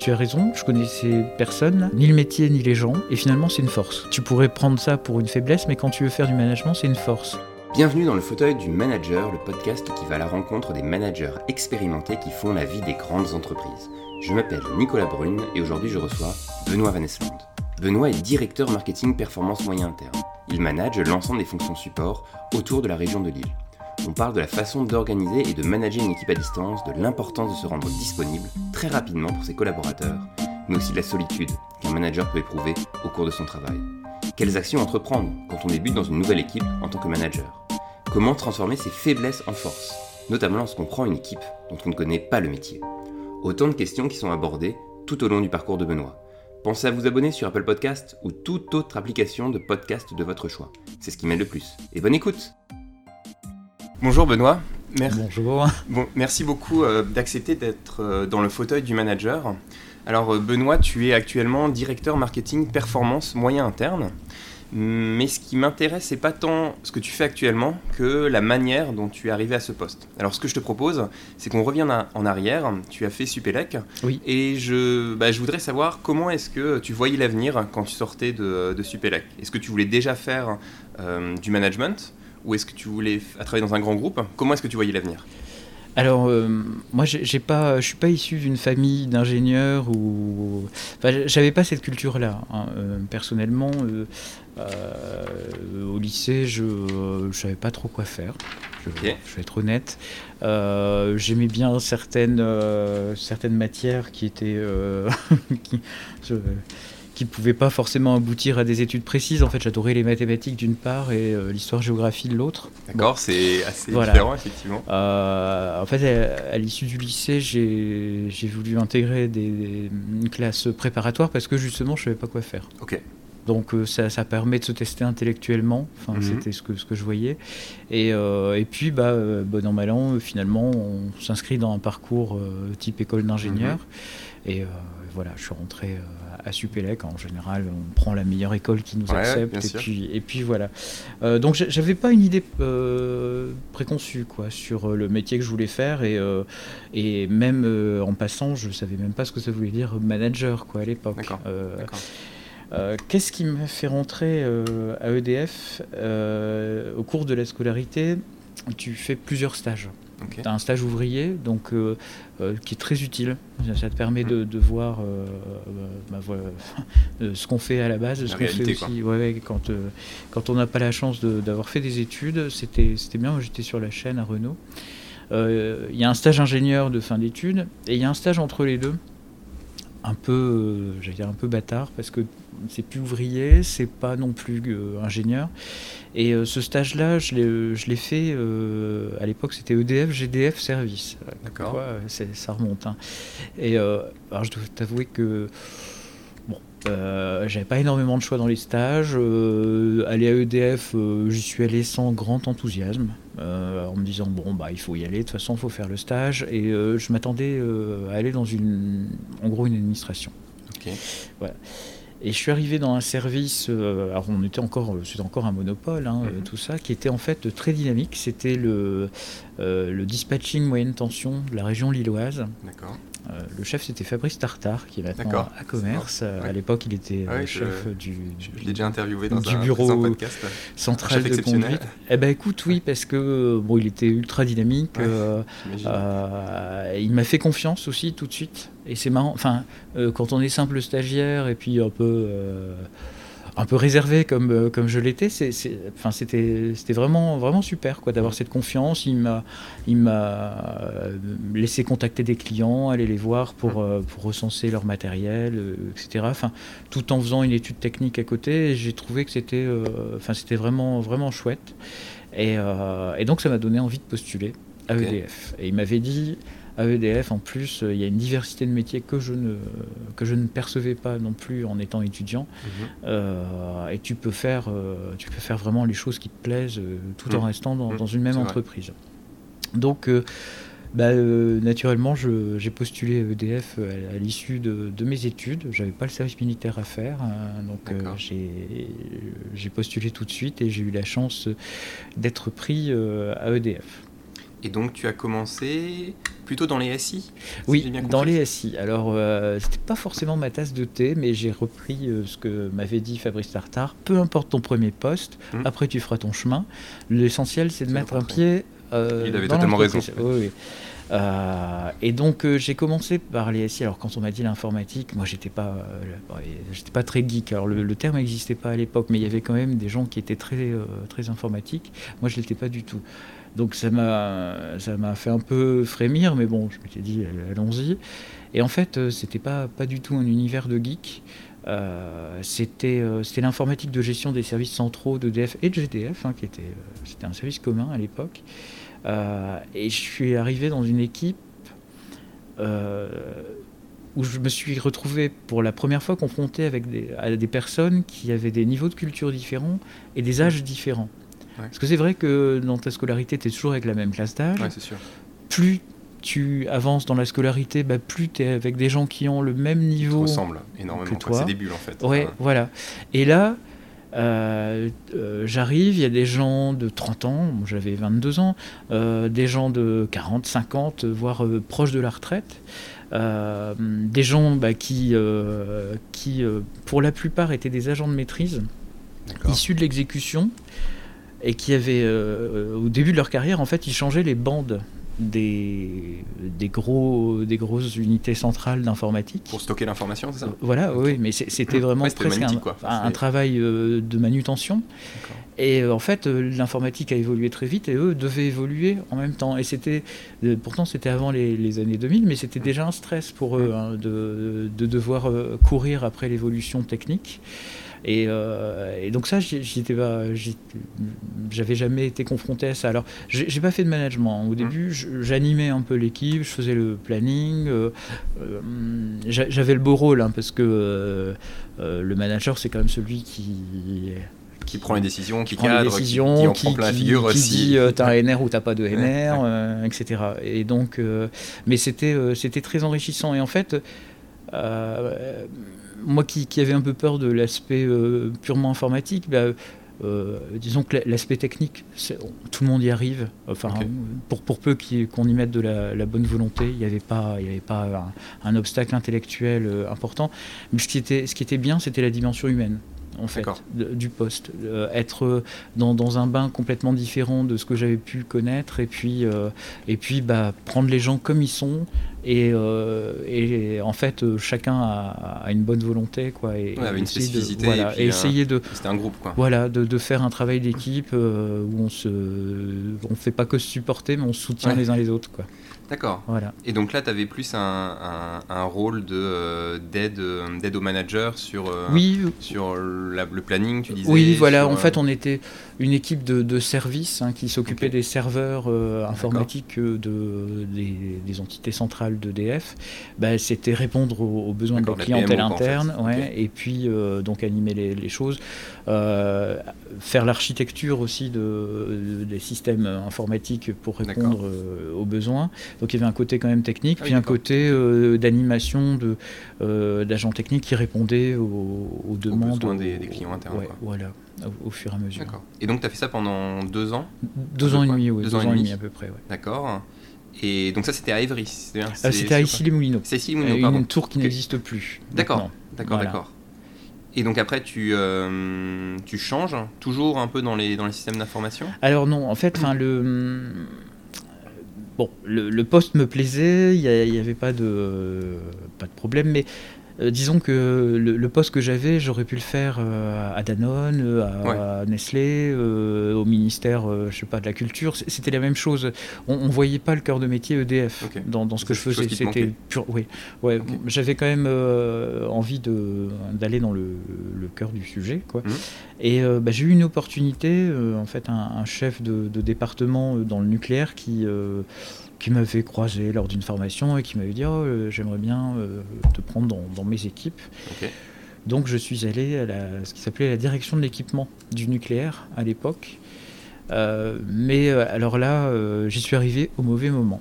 Tu as raison, je connaissais personne, ni le métier ni les gens, et finalement c'est une force. Tu pourrais prendre ça pour une faiblesse, mais quand tu veux faire du management, c'est une force. Bienvenue dans le fauteuil du manager, le podcast qui va à la rencontre des managers expérimentés qui font la vie des grandes entreprises. Je m'appelle Nicolas Brune et aujourd'hui je reçois Benoît Van Esland. Benoît est directeur marketing performance moyen interne. Il manage l'ensemble des fonctions support autour de la région de Lille. On parle de la façon d'organiser et de manager une équipe à distance, de l'importance de se rendre disponible très rapidement pour ses collaborateurs, mais aussi de la solitude qu'un manager peut éprouver au cours de son travail. Quelles actions entreprendre quand on débute dans une nouvelle équipe en tant que manager? Comment transformer ses faiblesses en force, notamment lorsqu'on prend une équipe dont on ne connaît pas le métier? Autant de questions qui sont abordées tout au long du parcours de Benoît. Pensez à vous abonner sur Apple Podcast ou toute autre application de podcast de votre choix. C'est ce qui m'aide le plus. Et bonne écoute Bonjour Benoît. Bonjour. Bon, merci beaucoup euh, d'accepter d'être euh, dans le fauteuil du manager. Alors euh, Benoît, tu es actuellement directeur marketing performance moyen interne. Mais ce qui m'intéresse, c'est pas tant ce que tu fais actuellement que la manière dont tu es arrivé à ce poste. Alors, ce que je te propose, c'est qu'on revienne en arrière. Tu as fait Supélec. Oui. Et je, bah, je voudrais savoir comment est-ce que tu voyais l'avenir quand tu sortais de, de Supélec. Est-ce que tu voulais déjà faire du management ou est-ce que tu voulais travailler dans un grand groupe? Comment est-ce que tu voyais l'avenir? Alors, euh, moi, j'ai pas, je suis pas issu d'une famille d'ingénieurs ou, enfin, j'avais pas cette culture-là. Hein. Euh, personnellement, euh, au lycée, je, ne savais pas trop quoi faire. Je, je vais être honnête. J'aimais bien certaines, certaines matières qui étaient, qui, qui ne pouvaient pas forcément aboutir à des études précises. En fait, j'adorais les mathématiques d'une part et euh, l'histoire-géographie de l'autre. D'accord, c'est assez différent, effectivement. Euh, en fait, à, l'issue du lycée, j'ai voulu intégrer des, une classe préparatoire parce que justement, je ne savais pas quoi faire. Ok. Donc euh, ça, ça, permet de se tester intellectuellement, enfin, mhm. c'était ce que, ce que je voyais. Et, et puis, bah, bon an, mal an, finalement, on s'inscrit dans un parcours type école d'ingénieur. Mhm. Et voilà, je suis rentré à Supélec. En général, on prend la meilleure école qui nous accepte. Et puis, et puis voilà. Euh, donc j'avais pas une idée euh, préconçue quoi, sur euh, le métier que je voulais faire. Et, et même en passant, je savais même pas ce que ça voulait dire manager quoi, à l'époque. Qu'est-ce qui m'a fait rentrer à EDF Au cours de la scolarité, tu fais plusieurs stages. Tu as un stage ouvrier donc, euh, euh, qui est très utile. Ça te permet de, de voir euh, bah, ce qu'on fait à la base, ce qu'on fait aussi. Ouais, quand, quand on n'a pas la chance d'avoir fait des études, c'était bien. J'étais sur la chaîne à Renault. Il y a un stage ingénieur de fin d'études et il y a un stage entre les deux un peu, j'allais dire un peu bâtard, parce que c'est plus ouvrier, c'est pas non plus ingénieur. Et euh, ce stage-là, je l'ai fait, euh, à l'époque c'était EDF, GDF Service. D'accord. ça remonte. Hein. Et euh, alors je dois t'avouer que bon, j'avais pas énormément de choix dans les stages. aller à EDF, j'y suis allé sans grand enthousiasme, en me disant bon bah il faut y aller, de toute façon il faut faire le stage. Et je m'attendais à aller dans une, en gros une administration. Ok. Voilà. Et je suis arrivé dans un service, euh, alors on était encore, c'était encore un monopole, hein, mhm. tout ça, qui était en fait très dynamique. C'était le, euh, le dispatching moyenne tension de la région lilloise. D'accord. Euh, le chef, c'était Fabrice Tartare, qui est maintenant à Commerce. À l'époque, il était chef du, Je déjà interviewé dans du un, bureau podcast. central de conduite. Eh ben, écoute, oui, parce que bon, il était ultra dynamique. il m'a fait confiance aussi tout de suite. Et c'est marrant. Enfin, quand on est simple stagiaire et puis un peu un peu réservé comme, euh, comme je l'étais, enfin, c'était vraiment, vraiment super quoi, d'avoir cette confiance. Il m'a euh, laissé contacter des clients, aller les voir pour, euh, pour recenser leur matériel, etc. Enfin, tout en faisant une étude technique à côté, j'ai trouvé que c'était enfin, c'était vraiment, vraiment chouette. Et, et donc ça m'a donné envie de postuler à EDF. Et il m'avait dit à EDF, en plus, euh, il y a une diversité de métiers que je ne, que je ne percevais pas non plus en étant étudiant. Mhm. Euh, et tu peux, faire, euh, tu peux faire vraiment les choses qui te plaisent tout en mhm. restant dans, mhm. une même entreprise. Donc, bah, naturellement, j'ai postulé à EDF à, l'issue de, mes études. J'avais pas le service militaire à faire, hein, donc j'ai postulé tout de suite et j'ai eu la chance d'être pris à EDF. Et donc tu as commencé plutôt dans les SI Oui, dans les SI. Alors, euh, c'était pas forcément ma tasse de thé, mais j'ai repris euh, ce que m'avait dit Fabrice Tartare. Peu importe ton premier poste, hum. après tu feras ton chemin. L'essentiel, c'est de mettre un pied. Euh, Il avait totalement raison. Oui, euh, et donc j'ai commencé par les SI. Alors quand on m'a dit l'informatique, moi j'étais pas, j'étais pas très geek. Alors le, terme n'existait pas à l'époque, mais il y avait quand même des gens qui étaient très très informatiques. Moi je l'étais pas du tout. Donc ça m'a, fait un peu frémir, mais bon, je m'étais dit, allons-y. Et en fait, euh, c'était pas, pas du tout un univers de geek. Euh, c'était, euh, c'était l'informatique de gestion des services centraux d'EDF et de GDF, hein, qui était, c'était un service commun à l'époque. et je suis arrivé dans une équipe où je me suis retrouvé pour la première fois confronté avec à des personnes qui avaient des niveaux de culture différents et des âges différents. Parce que c'est vrai que dans ta scolarité, tu es toujours avec la même classe d'âge. Plus tu avances dans la scolarité, bah, plus tu es avec des gens qui ont le même niveau. ressemble énormément. Que toi. C'est des bulles en fait. Ouais, voilà. Et là, euh, euh, j'arrive, il y a des gens de 30 ans, j'avais 22 ans, euh, des gens de 40, 50, voire proches de la retraite. des gens bah, qui, qui pour la plupart, étaient des agents de maîtrise issus de l'exécution et qui avaient, euh, au début de leur carrière, en fait, ils changeaient les bandes des, des, gros, des grosses unités centrales d'informatique. Pour stocker l'information, c'est ça? Voilà, oui, mais c'était vraiment presque un, travail euh, de manutention. Et euh, en fait, l'informatique a évolué très vite et eux devaient évoluer en même temps. Et c'était, pourtant, c'était avant les, années 2000, mais c'était déjà un stress pour eux hein, de, de, devoir courir après l'évolution technique. Euh, et, donc ça, j'étais j'avais jamais été confronté à ça. Alors, j'ai pas fait de management. Au mmh. début, j'animais un peu l'équipe, je faisais le planning. Euh, euh, j'avais le beau rôle hein, parce que le manager, c'est quand même celui qui qui prend les décisions, qui, qui cadre, décisions, qui, en prend plein la figure qui aussi. dit t'as un NR ou t'as pas de NR, etc. Et donc, mais c'était c'était très enrichissant. Et en fait, moi qui, qui, avais un peu peur de l'aspect euh, purement informatique, bah, euh, disons que l'aspect technique, tout le monde y arrive. Enfin, pour, pour peu qu'on y mette de la, bonne volonté, il n'y avait pas, il y avait pas un, obstacle intellectuel euh, important. Mais ce qui était, ce qui était bien, c'était la dimension humaine en fait, du poste. être dans, dans, un bain complètement différent de ce que j'avais pu connaître, et puis, et puis bah, prendre les gens comme ils sont, et, euh, et, en fait, euh, chacun a, une bonne volonté, quoi. Et, une spécificité. et, essayer de. C'était un groupe, quoi. Voilà, de, de faire un travail d'équipe euh, où on se, on fait pas que se supporter, mais on soutient les uns les autres, quoi. D'accord. Voilà. Et donc là, tu avais plus un, un, rôle de, d'aide, d'aide au manager sur, oui. sur le planning, tu disais Oui, voilà. En fait, on était une équipe de, de services hein, qui s'occupait des serveurs informatiques de, des, des entités centrales d'EDF, bah, c'était répondre aux, besoins de la clientèle interne, ouais, et puis euh, donc animer les, choses, euh, faire l'architecture aussi de, des systèmes informatiques pour répondre euh, aux besoins. Donc il y avait un côté quand même technique, ah puis un côté d'animation de, d'agents techniques qui répondaient aux, demandes. Aux des, clients internes. voilà, au, fur et à mesure. Et donc tu as fait ça pendant deux ans Deux ans et demi, oui, deux, ans, et demi à peu près. D'accord. Et donc ça, c'était à Évry, ah, C'était à Issy-les-Moulineaux. C'est Issy-les-Moulineaux, Une tour qui n'existe plus. D'accord, d'accord, d'accord. Et donc après, tu, euh, tu changes toujours un peu dans les, dans les systèmes d'information? Alors non, en fait, le... Bon, le, poste me plaisait, il n'y avait pas de problème, mais euh, disons que le, poste que j'avais, j'aurais pu le faire euh, à Danone, euh, à, Nestlé, au ministère, je sais pas, de la culture. C'était la même chose. On, ne voyait pas le cœur de métier EDF dans, dans, ce que je faisais. C'était pur. Oui, ouais. J'avais quand même envie d'aller dans le, le, cœur du sujet, quoi. Mmh. Et bah, j'ai eu une opportunité, en fait, un, chef de, de, département dans le nucléaire qui qui m'avait croisé lors d'une formation et qui m'avait dit oh, euh, j'aimerais bien euh, te prendre dans, mes équipes. Donc je suis allé à la, ce qui s'appelait la direction de l'équipement du nucléaire à l'époque. Euh, mais alors là, j'y suis arrivé au mauvais moment.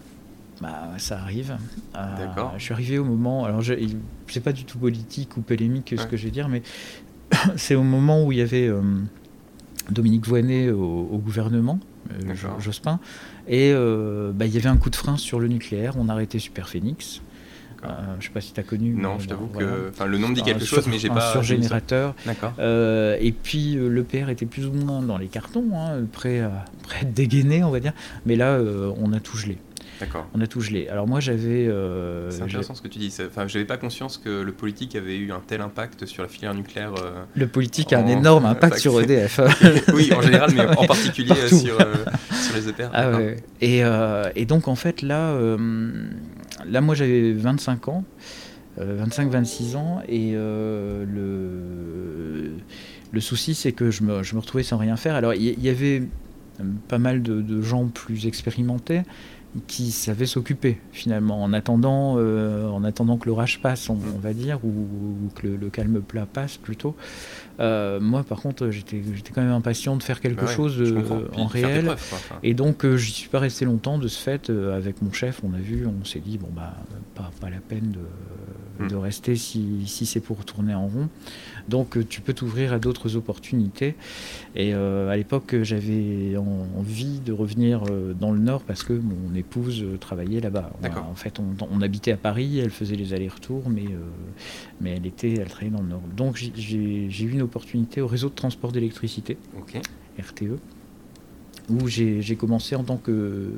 Bah, ça arrive. D'accord. Je suis arrivé au moment. Alors, je sais pas du tout politique ou polémique ce que je vais dire, mais c'est au moment où il y avait Dominique Voynet au, gouvernement Jospin. Et bah, il y avait un coup de frein sur le nucléaire, on a arrêté Super Phoenix. Euh, je ne sais pas si tu as connu. Non, je t'avoue que le nom me dit quelque chose, mais j'ai pas. Surgénérateur. D'accord. Euh, et puis euh, le PR était plus ou moins dans les cartons, hein, prêt, à, prêt à dégainer, on va dire. Mais là, on a tout gelé. On a tout gelé. Alors moi j'avais. c'est intéressant ce que tu dis. Enfin, j'avais pas conscience que le politique avait eu un tel impact sur la filière nucléaire. le politique a un énorme impact, sur EDF. oui, en général, mais en particulier sur, sur, les EPR. Ah, ouais. et, et, donc en fait là, là, moi, j'avais 25 ans, 25-26 euh, ans, et euh, le, le souci, c'est que je me, je me, retrouvais sans rien faire. Alors, il y, avait pas mal de, gens plus expérimentés qui savaient s'occuper finalement en attendant, euh, en attendant que l'orage passe, on, va dire, ou, que le, calme plat passe plutôt. Euh, moi, par contre, j'étais quand même impatient de faire quelque bah chose euh, en réel. Et donc, j'y suis pas resté longtemps. De ce fait, avec mon chef, on a vu, on s'est dit, bon, bah, pas, pas la peine de, hmm. de rester si, si c'est pour tourner en rond. Donc euh, tu peux t'ouvrir à d'autres opportunités. Et euh, à l'époque, j'avais envie de revenir euh, dans le Nord parce que mon épouse travaillait là-bas. En fait, on, habitait à Paris, elle faisait les allers-retours, mais, mais elle, était, elle travaillait dans le Nord. Donc j'ai eu une opportunité au réseau de transport d'électricité, RTE, où j'ai commencé en tant que,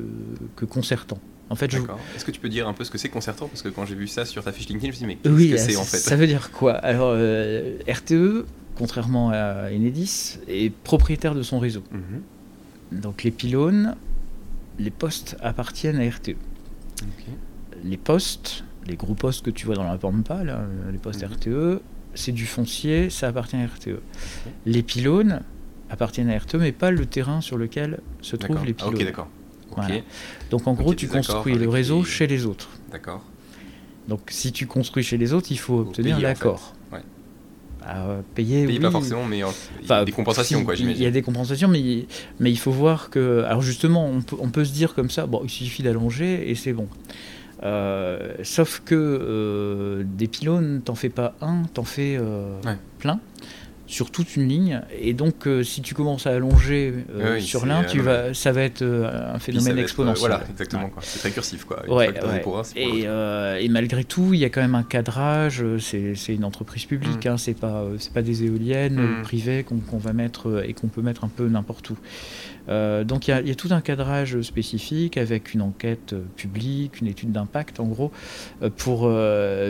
que concertant. En fait, Est-ce que tu peux dire un peu ce que c'est concertant Parce que quand j'ai vu ça sur ta fiche LinkedIn, je me suis dit, mais qu'est-ce que c'est en fait? Ça veut dire quoi? Alors, euh, RTE, contrairement à Enedis, est propriétaire de son réseau. Mhm. Donc, les pylônes, les postes appartiennent à RTE. Les postes, les gros postes que tu vois dans la Pampa, là, les postes mhm. RTE, c'est du foncier, ça appartient à RTE. Les pylônes appartiennent à RTE, mais pas le terrain sur lequel se trouvent les ah, pylônes. ok, d'accord. Donc en gros, tu construis le réseau chez les autres. D'accord. Donc si tu construis chez les autres, il faut obtenir l'accord. En payer, payer pas forcément, mais il y a des compensations, quoi, j'imagine. Il y a des compensations, mais, mais il faut voir que. Alors, justement, on peut, on peut se dire comme ça, bon, il suffit d'allonger et c'est bon. Euh, sauf que euh, des pylônes, t'en fais pas un, t'en fais euh, plein sur toute une ligne. Et donc, euh, si tu commences à allonger euh, sur l'un, tu vas, ça va être euh, un phénomène exponentiel. voilà, exactement. C'est très cursif, quoi. et, et, malgré tout, il y a quand même un cadrage. C'est une entreprise publique. Mm. Hein, c'est pas, c'est pas des éoliennes mm. privées qu'on va mettre et qu'on peut mettre un peu n'importe où. Donc il y, a tout un cadrage spécifique avec une enquête publique, une étude d'impact en gros, pour,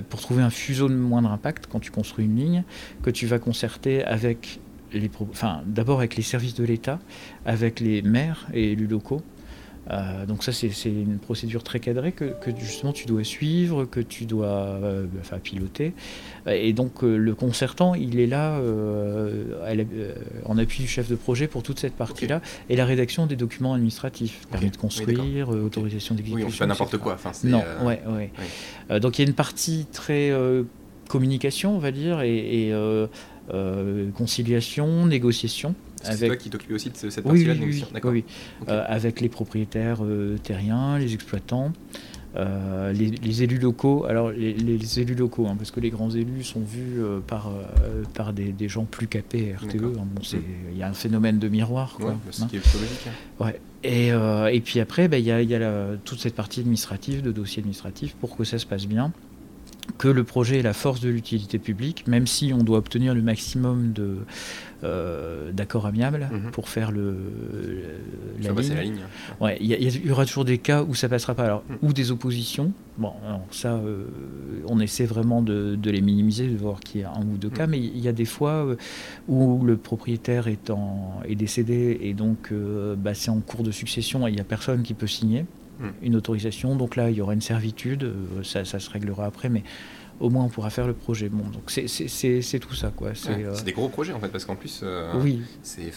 pour trouver un fuseau de moindre impact quand tu construis une ligne, que tu vas concerter avec les, enfin, d'abord avec les services de l'État, avec les maires et élus locaux, euh, donc ça, c'est une procédure très cadrée que, justement tu dois suivre, que tu dois euh, enfin, piloter. Et donc euh, le concertant, il est là en appui du chef de projet pour toute cette partie-là et la rédaction des documents administratifs, permis de construire, autorisation d'exécution. Oui, on fait n'importe quoi. Enfin, non, ouais, ouais. donc il y a une partie très communication, on va dire, et, conciliation, négociation. C'est toi qui t'occupes aussi de cette partie-là oui, oui, euh, avec les propriétaires euh, terriens, les exploitants. Euh, les, élus locaux, alors les, élus locaux, hein, parce que les grands élus sont vus par, par des, gens plus capés RTE. Hein, bon, mm. il y a un phénomène de miroir. Quoi, ce qui est logique. Hein. Ouais. Et, et, puis après, bah, il y a, y a toute cette partie administrative, de dossier administratif, pour que ça se passe bien que le projet est la force de l'utilité publique, même si on doit obtenir le maximum de, euh, d'accords amiables mhm. pour faire le, la, ligne. la ligne. Ouais, il y, aura toujours des cas où ça passera pas. Alors, mhm. ou des oppositions. Bon, ça, euh, on essaie vraiment de, les minimiser, de voir qu'il y a un ou deux cas, mhm. mais il y a des fois euh, où le propriétaire est, en, est décédé et donc bah, c'est en cours de succession et il n'y a personne qui peut signer une autorisation. Donc là, il y aura une servitude, ça, ça se réglera après, mais au moins on pourra faire le projet. Bon, donc c'est tout ça, quoi. Euh, c'est des gros projets en fait, parce qu'en plus, euh, oui. c'est,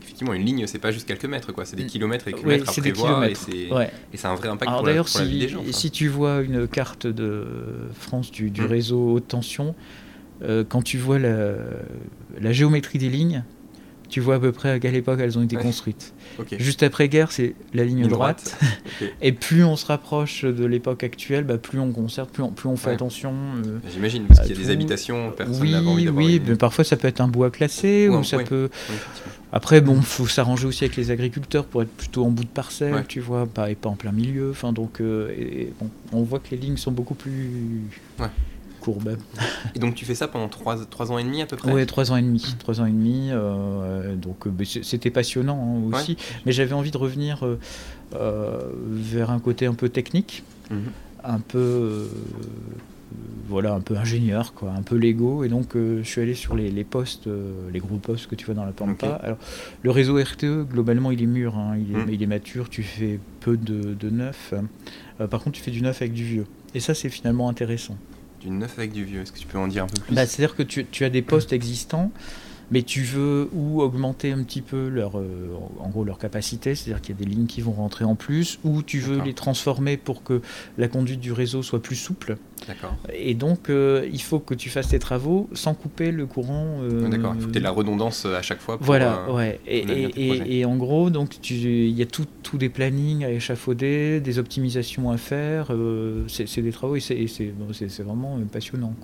effectivement, une ligne, c'est pas juste quelques mètres, quoi. C'est des kilomètres et kilomètres à prévoir, et c'est un vrai impact pour, la, pour si, la vie des gens. Si tu vois une carte de France du, du mm. réseau haute tension, euh, quand tu vois la, la géométrie des lignes, tu vois à peu près à quelle époque elles ont été construites. Juste après-guerre, c'est la ligne droite. Et plus on se rapproche de l'époque actuelle, bah, plus on conserve, plus on, plus on fait attention. Euh, J'imagine, parce qu'il y a des habitations, personne oui, envie Oui, mais parfois ça peut être un bois classé, ou ça peut... Après, bon, faut s'arranger aussi avec les agriculteurs pour être plutôt en bout de parcelle, tu vois, pas, et pas en plein milieu. Enfin, donc, euh, on voit que les lignes sont beaucoup plus courbe. Et donc tu fais ça pendant 3, ans et demi à peu près Oui, 3 ans et demi. 3 ans et demi. Euh, donc euh, c'était passionnant hein, aussi. Mais j'avais envie de revenir euh, vers un côté un peu technique, mhm. un peu voilà, un peu ingénieur, quoi, un peu Lego. Et donc, je suis allé sur les, postes, les gros postes que tu vois dans la Pampa. Alors, le réseau RTE, globalement, il est mûr, hein, il, est, mhm. il, est, mature, tu fais peu de, de neuf. par contre, tu fais du neuf avec du vieux. Et ça, c'est finalement intéressant. Du neuf avec du vieux, est-ce que tu peux en dire un peu plus? Bah, C'est-à-dire que tu, tu, as des postes existants mais tu veux ou augmenter un petit peu leur, euh, en gros leur capacité, c'est-à-dire qu'il y a des lignes qui vont rentrer en plus, ou tu veux les transformer pour que la conduite du réseau soit plus souple. Et donc, euh, il faut que tu fasses tes travaux sans couper le courant. Euh, D'accord, il faut que tu aies la redondance à chaque fois. Pour, voilà, ouais. Et, et, et, en gros, donc il y a tout, tout, des plannings à échafauder, des optimisations à faire. c'est des travaux et c'est vraiment passionnant.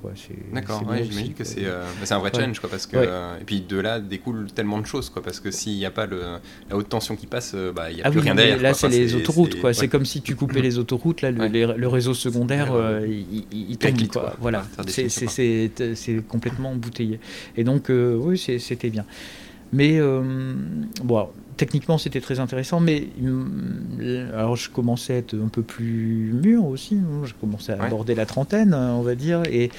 D'accord, j'imagine que c'est un vrai challenge. Quoi, parce que, et puis de là découle tellement de choses, quoi, parce que s'il n'y a pas le, la haute tension qui passe, euh, bah, il n'y a ah plus rien derrière. Là, c'est les autoroutes. C'est comme si tu coupais les autoroutes, là, le, réseau secondaire, euh, il, tombe, quoi. Voilà, c'est complètement embouteillé. Et donc, euh, oui, c'était bien. Mais bon, techniquement, c'était très intéressant, mais alors je commençais à être un peu plus mûr aussi. Hein. Je commençais à aborder la trentaine, on va dire, et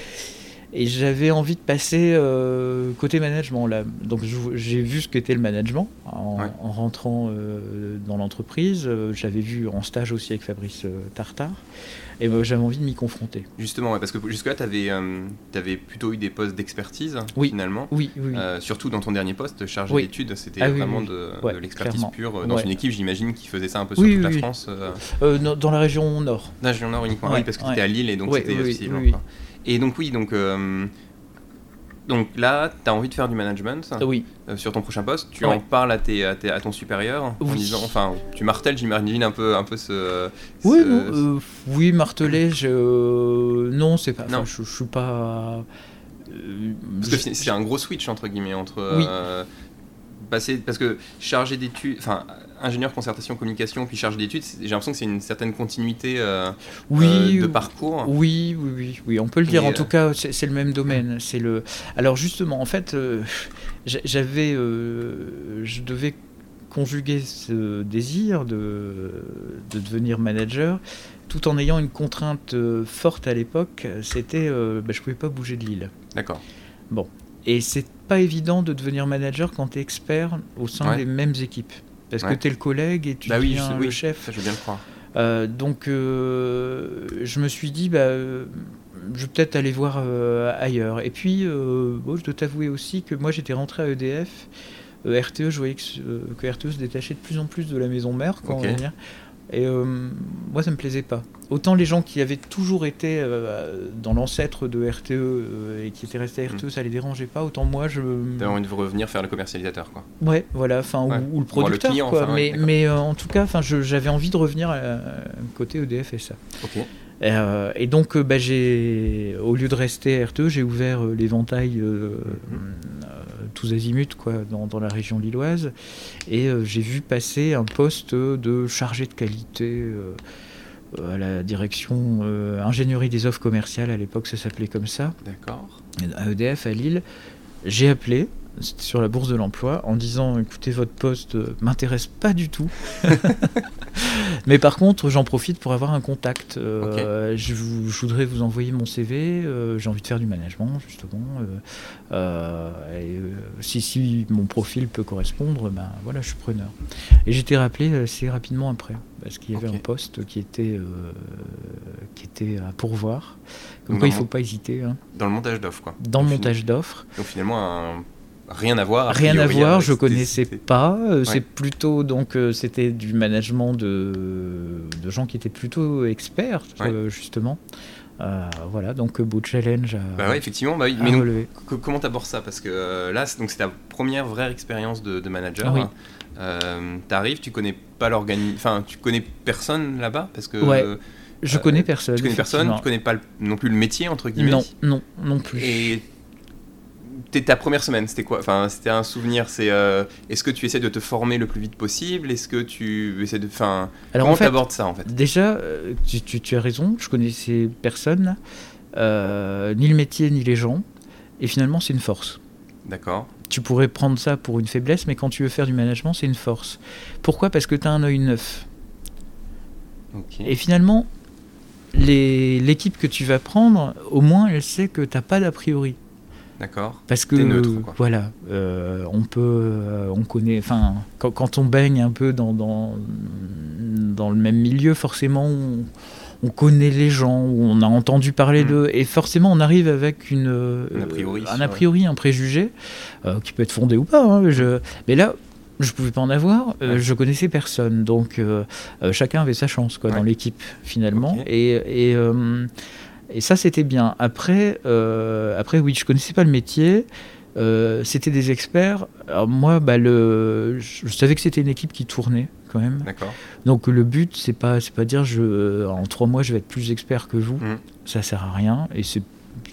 et j'avais envie de passer euh, côté management. Là. Donc j'ai vu ce qu'était le management en, rentrant euh, dans l'entreprise. Euh, j'avais vu en stage aussi avec Fabrice Tartare. Et j'avais envie de m'y confronter. Justement, parce que jusque-là, tu avais, plutôt eu des postes d'expertise, finalement. Oui, oui. surtout dans ton dernier poste, chargé d'études, c'était ah vraiment de, l'expertise pure. Dans une équipe, j'imagine, qui faisait ça un peu sur toute la France. dans la région Nord. Dans la région Nord uniquement, oui, parce que tu étais à Lille et donc c'était aussi. Et donc oui, donc, euh, donc là, tu as envie de faire du management oui. Euh, sur ton prochain poste. Tu en parles à, tes, à, ton supérieur en disant, enfin, tu martèles, j'imagine un peu, un peu ce. Oui, euh, oui, marteler, je, non, c'est pas. Non. Je, je, suis pas. Parce que c'est un gros switch entre guillemets entre. Passer, parce que chargé d'études, enfin ingénieur concertation communication puis chargé d'études, j'ai l'impression que c'est une certaine continuité euh, oui, euh, de parcours. Oui, oui, oui, oui, on peut le dire. en tout euh, cas, c'est le même domaine. C'est le. Alors justement, en fait, j'avais, je devais conjuguer ce désir de, de, devenir manager tout en ayant une contrainte forte à l'époque, c'était bah, je pouvais pas bouger de l'île. D'accord. Bon. Et c'est pas évident de devenir manager quand tu es expert au sein des mêmes équipes. Parce que tu es le collègue et tu bah oui, le chef. je veux bien le croire. Euh, donc, euh, je me suis dit, bah, euh, je vais peut-être aller voir ailleurs. Et puis, je dois t'avouer aussi que moi, j'étais rentré à EDF. RTE, je voyais que, RTE se détachait de plus en plus de la maison mère, quand on va et euh, moi, ça me plaisait pas. Autant les gens qui avaient toujours été euh, dans l'ancêtre de RTE euh, et qui étaient restés à RTE, mm. ça les dérangeait pas. Autant moi, je. T'as envie de revenir faire le commercialisateur, quoi. Ouais, voilà, enfin, ou, le producteur, quoi. mais, mais en tout cas, enfin, j'avais envie de revenir à, côté EDF et ça. Ok. et donc, bah, j'ai, au lieu de rester à RTE, j'ai ouvert l'éventail mm-hmm tous azimuts quoi, dans, la région lilloise. Et euh, j'ai vu passer un poste de chargé de qualité euh, à la direction euh, ingénierie des offres commerciales, à l'époque ça s'appelait comme ça. D'accord. À EDF à Lille. J'ai appelé, sur la bourse de l'emploi en disant écoutez votre poste m'intéresse pas du tout. Mais par contre j'en profite pour avoir un contact. Euh, je, voudrais vous envoyer mon CV euh, j'ai envie de faire du management justement euh, et, si, si mon profil peut correspondre ben voilà je suis preneur. Et j'étais rappelé assez rapidement après parce qu'il y avait un poste qui était qui était à pourvoir. Comme quoi il faut pas hésiter hein. dans le montage d'offres quoi. Dans le montage d'offres. Donc finalement un Rien à voir. Rien à voir, je connaissais pas. Euh, c'est plutôt donc euh, c'était du management de, de, gens qui étaient plutôt experts euh, justement. voilà, donc beau challenge à, bah ouais, effectivement, bah mais donc, comment t'abordes ça? Parce que là, donc c'est ta première vraie expérience de, manager. Oui. T'arrives, tu connais pas l'organisme, enfin, tu connais personne là-bas? Parce que. Ouais. Je connais personne. Tu connais personne, tu connais pas non plus le métier entre guillemets? Non, non, non plus. Et ta première semaine, c'était quoi? Enfin, c'était un souvenir. C'est euh, est-ce que tu essaies de te former le plus vite possible? Est-ce que tu essaies de, enfin, Alors comment tu abordes ça en fait? Déjà, euh, tu, tu, as raison. Je connaissais personne, euh, ni le métier ni les gens, et finalement, c'est une force. D'accord. Tu pourrais prendre ça pour une faiblesse, mais quand tu veux faire du management, c'est une force. Pourquoi? Parce que tu as un œil neuf. Et finalement, l'équipe que tu vas prendre, au moins, elle sait que tu n'as pas d'a priori. D'accord. Parce que voilà, euh, on peut, euh, on connaît, enfin, quand, on baigne un peu dans, dans, dans le même milieu, forcément, on, connaît les gens, on a entendu parler hmm. d'eux, et forcément, on arrive avec une, un a priori, un, a priori, un préjugé, euh, qui peut être fondé ou pas. Hein, je, mais là, je pouvais pas en avoir, je connaissais personne, donc chacun avait sa chance quoi, dans l'équipe finalement. Et, et et ça, c'était bien. Après, euh, après, oui, je connaissais pas le métier. Euh, c'était des experts. Alors moi, bah, le, je savais que c'était une équipe qui tournait quand même. Donc le but, c'est pas, c'est pas dire je, en trois mois, je vais être plus expert que vous. Mmh. Ça sert à rien. Et c'est,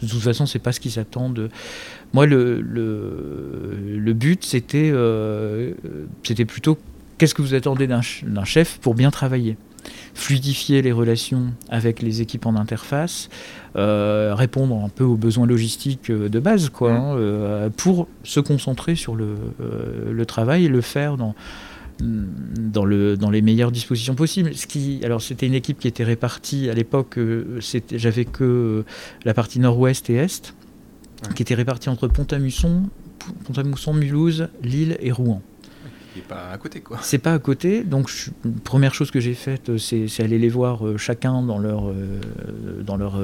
de toute façon, c'est pas ce qu'ils s'attendent. Moi, le, le, le but, c'était, euh, c'était plutôt qu'est-ce que vous attendez d'un, d'un chef pour bien travailler? Fluidifier les relations avec les équipes en interface, euh, répondre un peu aux besoins logistiques euh, de base, quoi, mmh. hein, euh, pour se concentrer sur le, le, travail et le faire dans, dans, le, dans les meilleures dispositions possibles. Ce qui, alors c'était une équipe qui était répartie à l'époque, j'avais que la partie nord-ouest et est, qui était répartie entre Pont-à-Mousson, Pont-à-Mousson, Mulhouse, Lille et Rouen pas à côté, quoi. C'est pas à côté. Donc, première chose que j'ai faite, euh, c'est aller les voir euh, chacun dans leur, euh, dans leur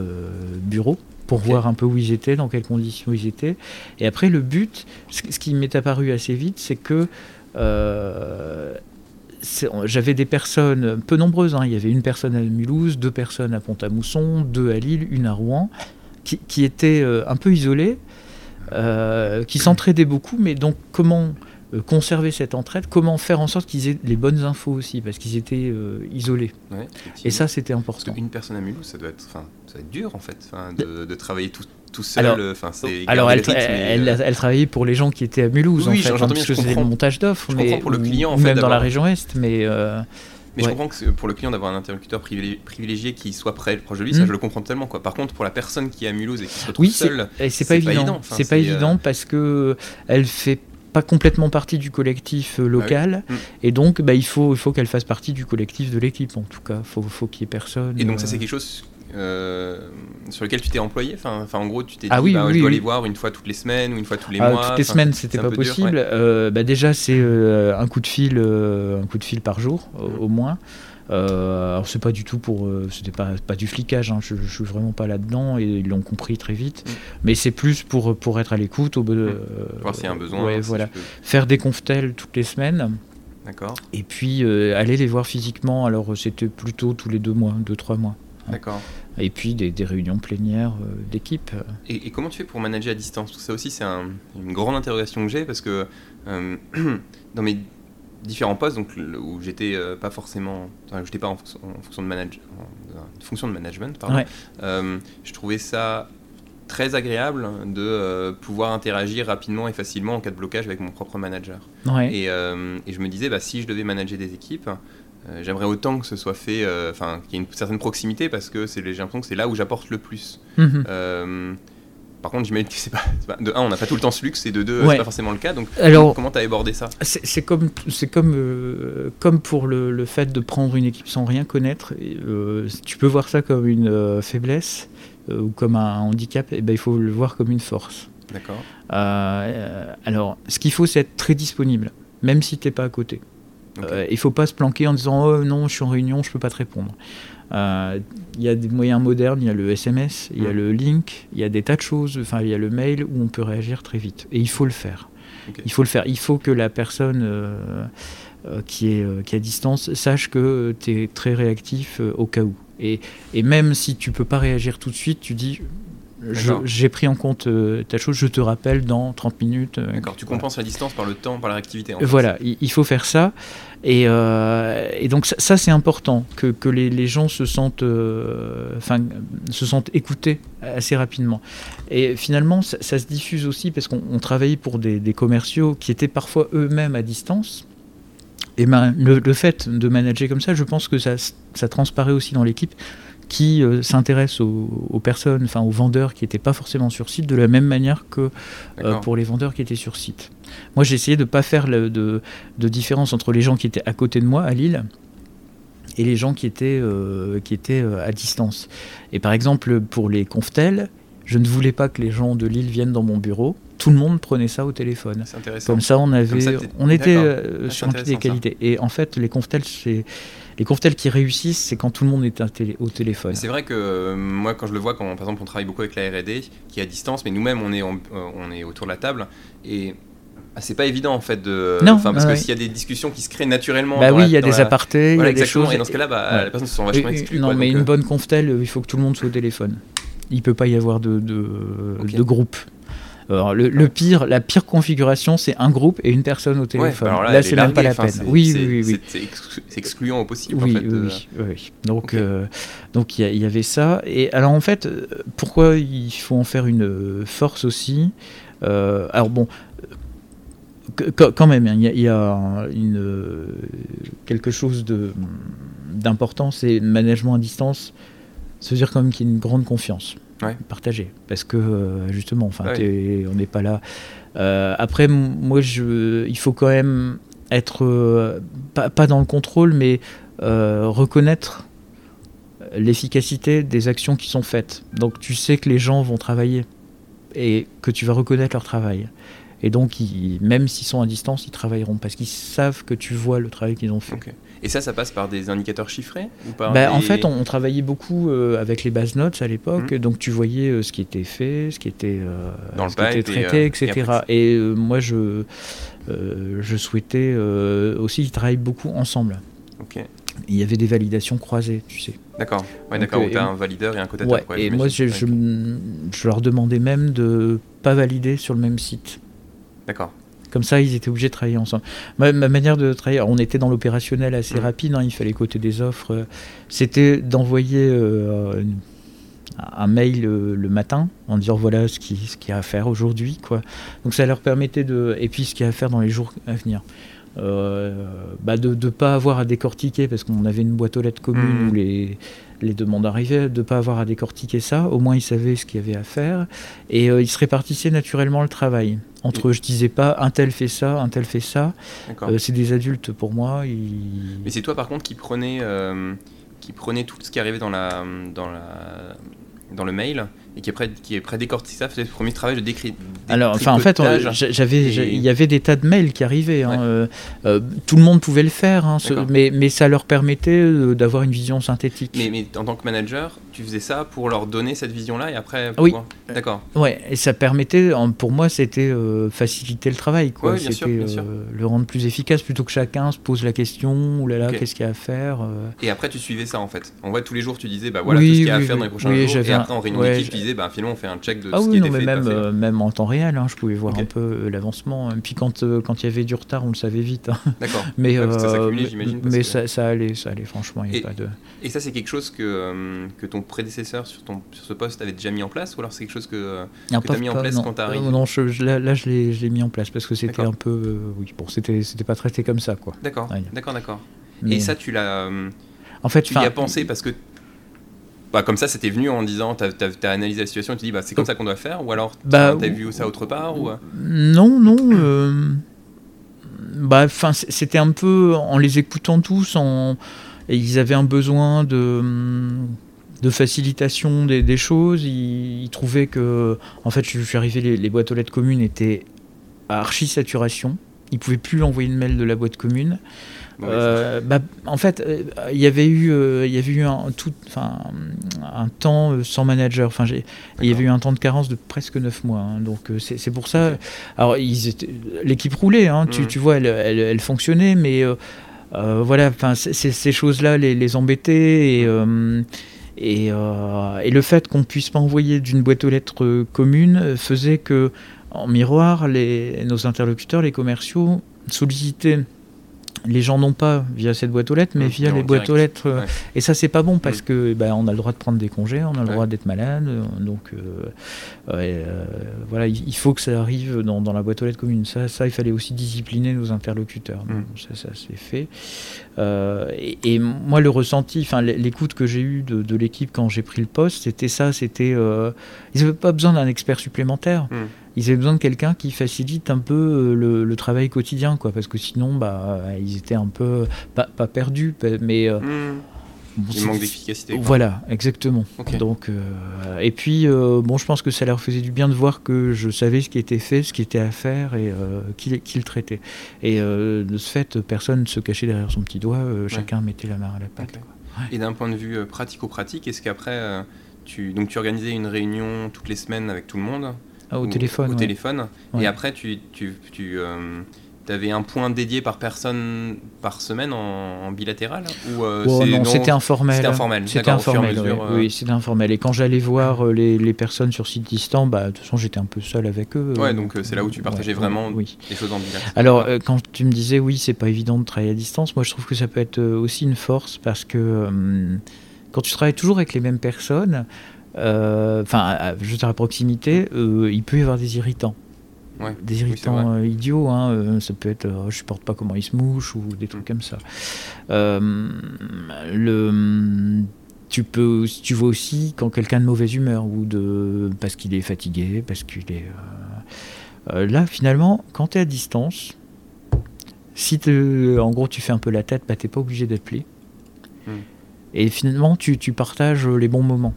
bureau pour voir un peu où ils étaient, dans quelles conditions ils étaient. Et après, le but, ce, qui m'est apparu assez vite, c'est que j'avais des personnes peu nombreuses. Hein. Il y avait une personne à Mulhouse, deux personnes à Pont-à-Mousson, deux à Lille, une à Rouen, qui, qui étaient un peu isolées, qui s'entraidaient beaucoup. Mais donc, comment conserver cette entraide, comment faire en sorte qu'ils aient les bonnes infos aussi, parce qu'ils étaient euh, isolés. et ça, c'était important. Parce qu'une personne à Mulhouse, ça doit être, ça doit être dur en fait, de, de, travailler tout, tout seul. Alors, alors elle, elle, elle, travaillait pour les gens qui étaient à Mulhouse, oui, en fait, hein, parce que c'était le montage d'offres, mais pour le client, en fait, même dans la région Est, mais. Euh, mais je comprends que pour le client d'avoir un interlocuteur privilégié, qui soit près proche de lui, ça hmm. je le comprends tellement quoi. Par contre pour la personne qui est à Mulhouse et qui se retrouve oui, seule, c'est pas, évident. c'est pas évident parce que elle fait pas complètement partie du collectif euh, local, ah et donc bah, il faut, il faut qu'elle fasse partie du collectif de l'équipe, en tout cas. Il faut, faut qu'il y ait personne. Et donc ça, c'est euh, quelque chose euh, sur lequel tu t'es employé? Enfin, enfin, en gros, tu t'es ah dit, bah, je dois aller voir une fois toutes les semaines ou une fois tous les ah, mois. Toutes les semaines, c'était pas possible. bah, déjà, c'est un coup de fil, un coup de fil par jour, au moins. Euh, alors c'est pas du tout pour, euh, c'était pas, pas du flicage, hein, je, je, suis vraiment pas là-dedans et ils l'ont compris très vite. Mm. Mais c'est plus pour, pour être à l'écoute, au mm. voir s'il y a un besoin. Ouais, voilà. Faire des conftels toutes les semaines. D'accord. Et puis euh, aller les voir physiquement. Alors c'était plutôt tous les deux mois, deux trois mois. D'accord. Et puis des, des réunions plénières d'équipe. Et, et, comment tu fais pour manager à distance? Tout ça aussi, c'est une grande interrogation que j'ai parce que dans mes différents postes donc, où j'étais euh, pas forcément. Enfin, j'étais pas en, fonction de, manage, en, fonction de management, pardon. Euh, je trouvais ça très agréable de euh, pouvoir interagir rapidement et facilement en cas de blocage avec mon propre manager. Et, et, je me disais, bah, si je devais manager des équipes, j'aimerais autant que ce soit fait, enfin, qu'il y ait une certaine proximité parce que j'ai l'impression que c'est là où j'apporte le plus. Mhm. Par contre, j'imagine que c'est pas, De un, on n'a pas tout le temps ce luxe, et de deux, c'est pas forcément le cas. Donc, Alors, comment tu as abordé ça? C'est comme, c'est comme, euh, comme pour le, le, fait de prendre une équipe sans rien connaître. Euh, tu peux voir ça comme une euh, faiblesse ou comme un handicap, et eh ben, il faut le voir comme une force. D'accord. alors, ce qu'il faut, c'est être très disponible, même si tu n'es pas à côté. il faut pas se planquer en disant oh non, je suis en réunion, je peux pas te répondre. Euh, il y a des moyens modernes, il y a le SMS, il y a le link, il y a des tas de choses, enfin il y a le mail où on peut réagir très vite. Et il faut le faire. Il faut le faire. Il faut que la personne euh, euh, qui, est, qui est à distance sache que tu es très réactif au cas où. Et, et même si tu peux pas réagir tout de suite, tu dis j'ai pris en compte euh, ta chose, je te rappelle dans 30 minutes. Euh, D'accord, tu compenses la distance par le temps, par la réactivité. voilà, il, faut faire ça. Et, euh, et donc ça, c'est important, que, que les, les, gens se sentent, enfin, se sentent écoutés assez rapidement. Et finalement, ça, se diffuse aussi parce qu'on travaillait pour des, des, commerciaux qui étaient parfois eux-mêmes à distance. Et ben, le, le, fait de manager comme ça, je pense que ça, ça transparaît aussi dans l'équipe qui euh, s'intéresse aux, personnes, enfin aux vendeurs qui n'étaient pas forcément sur site, de la même manière que euh, pour les vendeurs qui étaient sur site. Moi, j'ai essayé de ne pas faire de, de, différence entre les gens qui étaient à côté de moi, à Lille, et les gens qui étaient, euh, qui étaient à distance. Et par exemple, pour les conftels, je ne voulais pas que les gens de Lille viennent dans mon bureau. Tout le monde prenait ça au téléphone. Comme ça, on avait, on était ah, sur un pied d'égalité. Et en fait, les conftels, c'est les conftels qui réussissent, c'est quand tout le monde est au téléphone. C'est vrai que euh, moi, quand je le vois, quand par exemple on travaille beaucoup avec la R&D, qui est à distance, mais nous-mêmes on est, euh, on, est autour de la table, et ah, c'est pas évident en fait de. Non, parce que s'il y a des discussions qui se créent naturellement. Bah oui, il y a des apartés, il y a des choses. Et dans ce cas-là, bah, la personne se sent vachement exclue. Non, mais une euh, bonne conftel, il faut que tout le monde soit au téléphone. Il peut pas y avoir de, de, de groupe. Alors, le, pire, la pire configuration, c'est un groupe et une personne au téléphone. là, c'est même pas la peine. Oui, oui, oui. C'est excluant au possible. Oui, en fait, oui, oui, Donc, euh, donc il y, avait ça. Et alors, en fait, pourquoi il faut en faire une force aussi euh, Alors bon, quand même, il y, a, une, quelque chose d'important, c'est management à distance. Ça veut dire quand même qu'il y a une grande confiance partager. Parce que euh, justement, enfin, on n'est pas là. Euh, après, moi, je, il faut quand même être euh, pas, dans le contrôle, mais reconnaître l'efficacité des actions qui sont faites. Donc, tu sais que les gens vont travailler et que tu vas reconnaître leur travail. Et donc, même s'ils sont à distance, ils travailleront parce qu'ils savent que tu vois le travail qu'ils ont fait. Et ça, ça passe par des indicateurs chiffrés ou bah, En fait, on, travaillait beaucoup euh, avec les base notes à l'époque, mmh. donc tu voyais euh, ce qui était fait, ce qui était, euh, Dans traité, etc. Et, moi, je, je souhaitais aussi qu'ils travaillent beaucoup ensemble. Il y avait des validations croisées, tu sais. D'accord, ouais, d'accord, tu as un valideur et un cotateur. et moi, je, je, je, leur demandais même de pas valider sur le même site. D'accord. Comme ça, ils étaient obligés de travailler ensemble. Ma, manière de travailler, on était dans l'opérationnel assez mm. rapide, hein, il fallait côté des offres, euh, c'était d'envoyer euh, un mail euh, le matin en disant voilà ce qu'il ce y a à faire aujourd'hui. quoi. Donc ça leur permettait de... Et puis ce qu'il y a à faire dans les jours à venir. Bah de ne pas avoir à décortiquer parce qu'on avait une boîte aux lettres commune mm. où les, les demandes arrivaient, de ne pas avoir à décortiquer ça. Au moins, ils savaient ce qu'il y avait à faire. Et euh, ils se répartissaient naturellement le travail. Entre eux, je disais pas un tel fait ça, un tel fait ça. Euh, c'est des adultes pour moi. Mais c'est toi, par contre, qui prenais, euh, qui tout ce qui arrivait dans, la, dans, la, dans le mail et qui est prêt, qui est prêt ça, c'est le premier travail de décrit. Alors, enfin, en fait, j'avais, il y avait des tas de mails qui arrivaient. Hein, euh, euh, tout le monde pouvait le faire, hein, mais, mais ça leur permettait euh, d'avoir une vision synthétique. Mais, mais en tant que manager, tu faisais ça pour leur donner cette vision-là et après. Oui. D'accord. Ouais, et ça permettait, pour moi, c'était faciliter le travail, quoi. c'était le rendre plus efficace plutôt que chacun se pose la question, ou là là, qu'est-ce qu'il y a à faire. Et après, tu suivais ça en fait. En vrai, tous les jours, tu disais, bah voilà, tout ce qu'il y a à faire dans les prochains jours. Et après, en réunion d'équipe, tu disais, bah finalement, on fait un check de ah ce oui, qui non, était mais même, euh, même en temps réel, hein, je pouvais voir un peu euh, l'avancement. Et puis quand euh, quand il y avait du retard, on le savait vite. Hein. D'accord. mais ça allait, ça allait franchement. Y a pas de... et ça, c'est quelque chose que, que ton prédécesseur sur, ton, sur ce poste avait déjà mis en place Ou alors c'est quelque chose que, tu as mis en place quand tu arrives Non, je, là, là, je l'ai mis en place parce que c'était un peu. oui, bon, c'était pas traité comme ça. quoi. D'accord, d'accord, d'accord. Et ça, tu l'as. En fait, tu y as pensé parce que bah, comme ça, c'était venu en disant, tu as, analysé la situation, tu dis, bah, c'est comme ça qu'on doit faire, ou alors tu bah, as vu ça autre part ou... Euh? Non, non. Euh, bah, enfin, c'était un peu en les écoutant tous, en... et ils avaient un besoin de, de facilitation des, choses. Ils, trouvaient que, en fait, je, suis arrivé, les, boîtes aux lettres communes étaient à archi saturation. Ils pouvaient plus envoyer une mail de la boîte commune. Euh, bah, en fait, euh, il y avait eu, euh, il y avait eu un, tout, un temps sans manager. Enfin, il y avait eu un temps de carence de presque 9 mois. Hein. donc c'est pour ça. Alors, l'équipe roulait, hein, tu, mhm. tu, vois, elle, elle, fonctionnait, mais voilà, enfin, ces choses-là les, les embêtaient et. Et, et, le fait qu'on puisse pas envoyer d'une boîte aux lettres commune faisait que, en miroir, nos interlocuteurs, les commerciaux, sollicitaient les gens n'ont pas via cette boîte aux lettres, mais mmh, via les boîtes aux lettres. Euh, et ça, c'est pas bon parce mmh. que bah, on a le droit de prendre des congés, on a le droit d'être malade. Euh, donc euh, voilà, il faut que ça arrive dans, la boîte aux lettres commune. Ça, ça, il fallait aussi discipliner nos interlocuteurs. Mmh. ça, ça c'est fait. Et, moi, le ressenti, enfin l'écoute que j'ai eue de, l'équipe quand j'ai pris le poste, c'était ça. C'était ils n'avaient pas besoin d'un expert supplémentaire ils avaient besoin de quelqu'un qui facilite un peu euh, le, travail quotidien, quoi, parce que sinon, bah, ils étaient un peu pas, perdus, mais euh, hmm. Il manque d'efficacité. Voilà, exactement. Donc, euh, et puis, bon, je pense que ça leur faisait du bien de voir que je savais ce qui était fait, ce qui était à faire et qui, le traitait. Et de ce fait, personne ne se cachait derrière son petit doigt, chacun mettait la main à la pâte. Et d'un point de vue pratico-pratique, est-ce qu'après, tu, donc, tu organisais une réunion toutes les semaines avec tout le monde ah, au téléphone. Au téléphone. Et après, tu, tu, tu euh, avais un point dédié par personne par semaine en, bilatéral ou euh, oh, Non, c'était informel. C'était informel. C'était informel. oui, euh, c'était informel. Et quand j'allais voir les, les, personnes sur site distant, bah, de toute façon, j'étais un peu seul avec eux. Ouais, donc c'est là où tu partageais vraiment oui. les choses en bilatéral. Alors, quand tu me disais, oui, c'est pas évident de travailler à distance, moi, je trouve que ça peut être aussi une force parce que quand tu travailles toujours avec les mêmes personnes, euh, enfin, juste à la proximité, euh, il peut y avoir des irritants. des irritants euh, idiots, hein, ça peut être je supporte pas comment il se mouche ou des trucs comme ça. le, tu peux, tu vois aussi quand quelqu'un de mauvaise humeur ou de parce qu'il est fatigué, parce qu'il est là finalement quand tu es à distance, si en gros tu fais un peu la tête, bah, tu n'es pas obligé d'appeler. Hmm. Et finalement tu, tu partages les bons moments.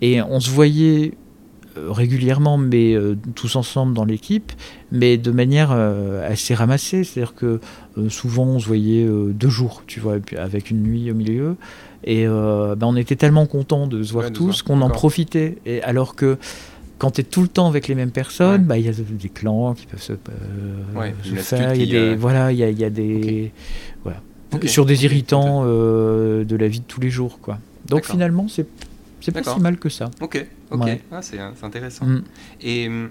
Et on se voyait euh, régulièrement, mais euh, tous ensemble dans l'équipe, mais de manière euh, assez ramassée. C'est-à-dire que souvent on se voyait deux jours, tu vois, avec une nuit au milieu. Et ben, on était tellement contents de se voir tous qu'on en profitait. Et alors que quand tu es tout le temps avec les mêmes personnes, bah, il y a des clans qui peuvent se, faire. Y a des, voilà, il y a, des. Voilà. Sur des irritants de la vie de tous les jours. Quoi. Donc finalement, c'est c'est pas si mal que ça. Ok, ok. Ah, c'est intéressant. Mm. Et hum,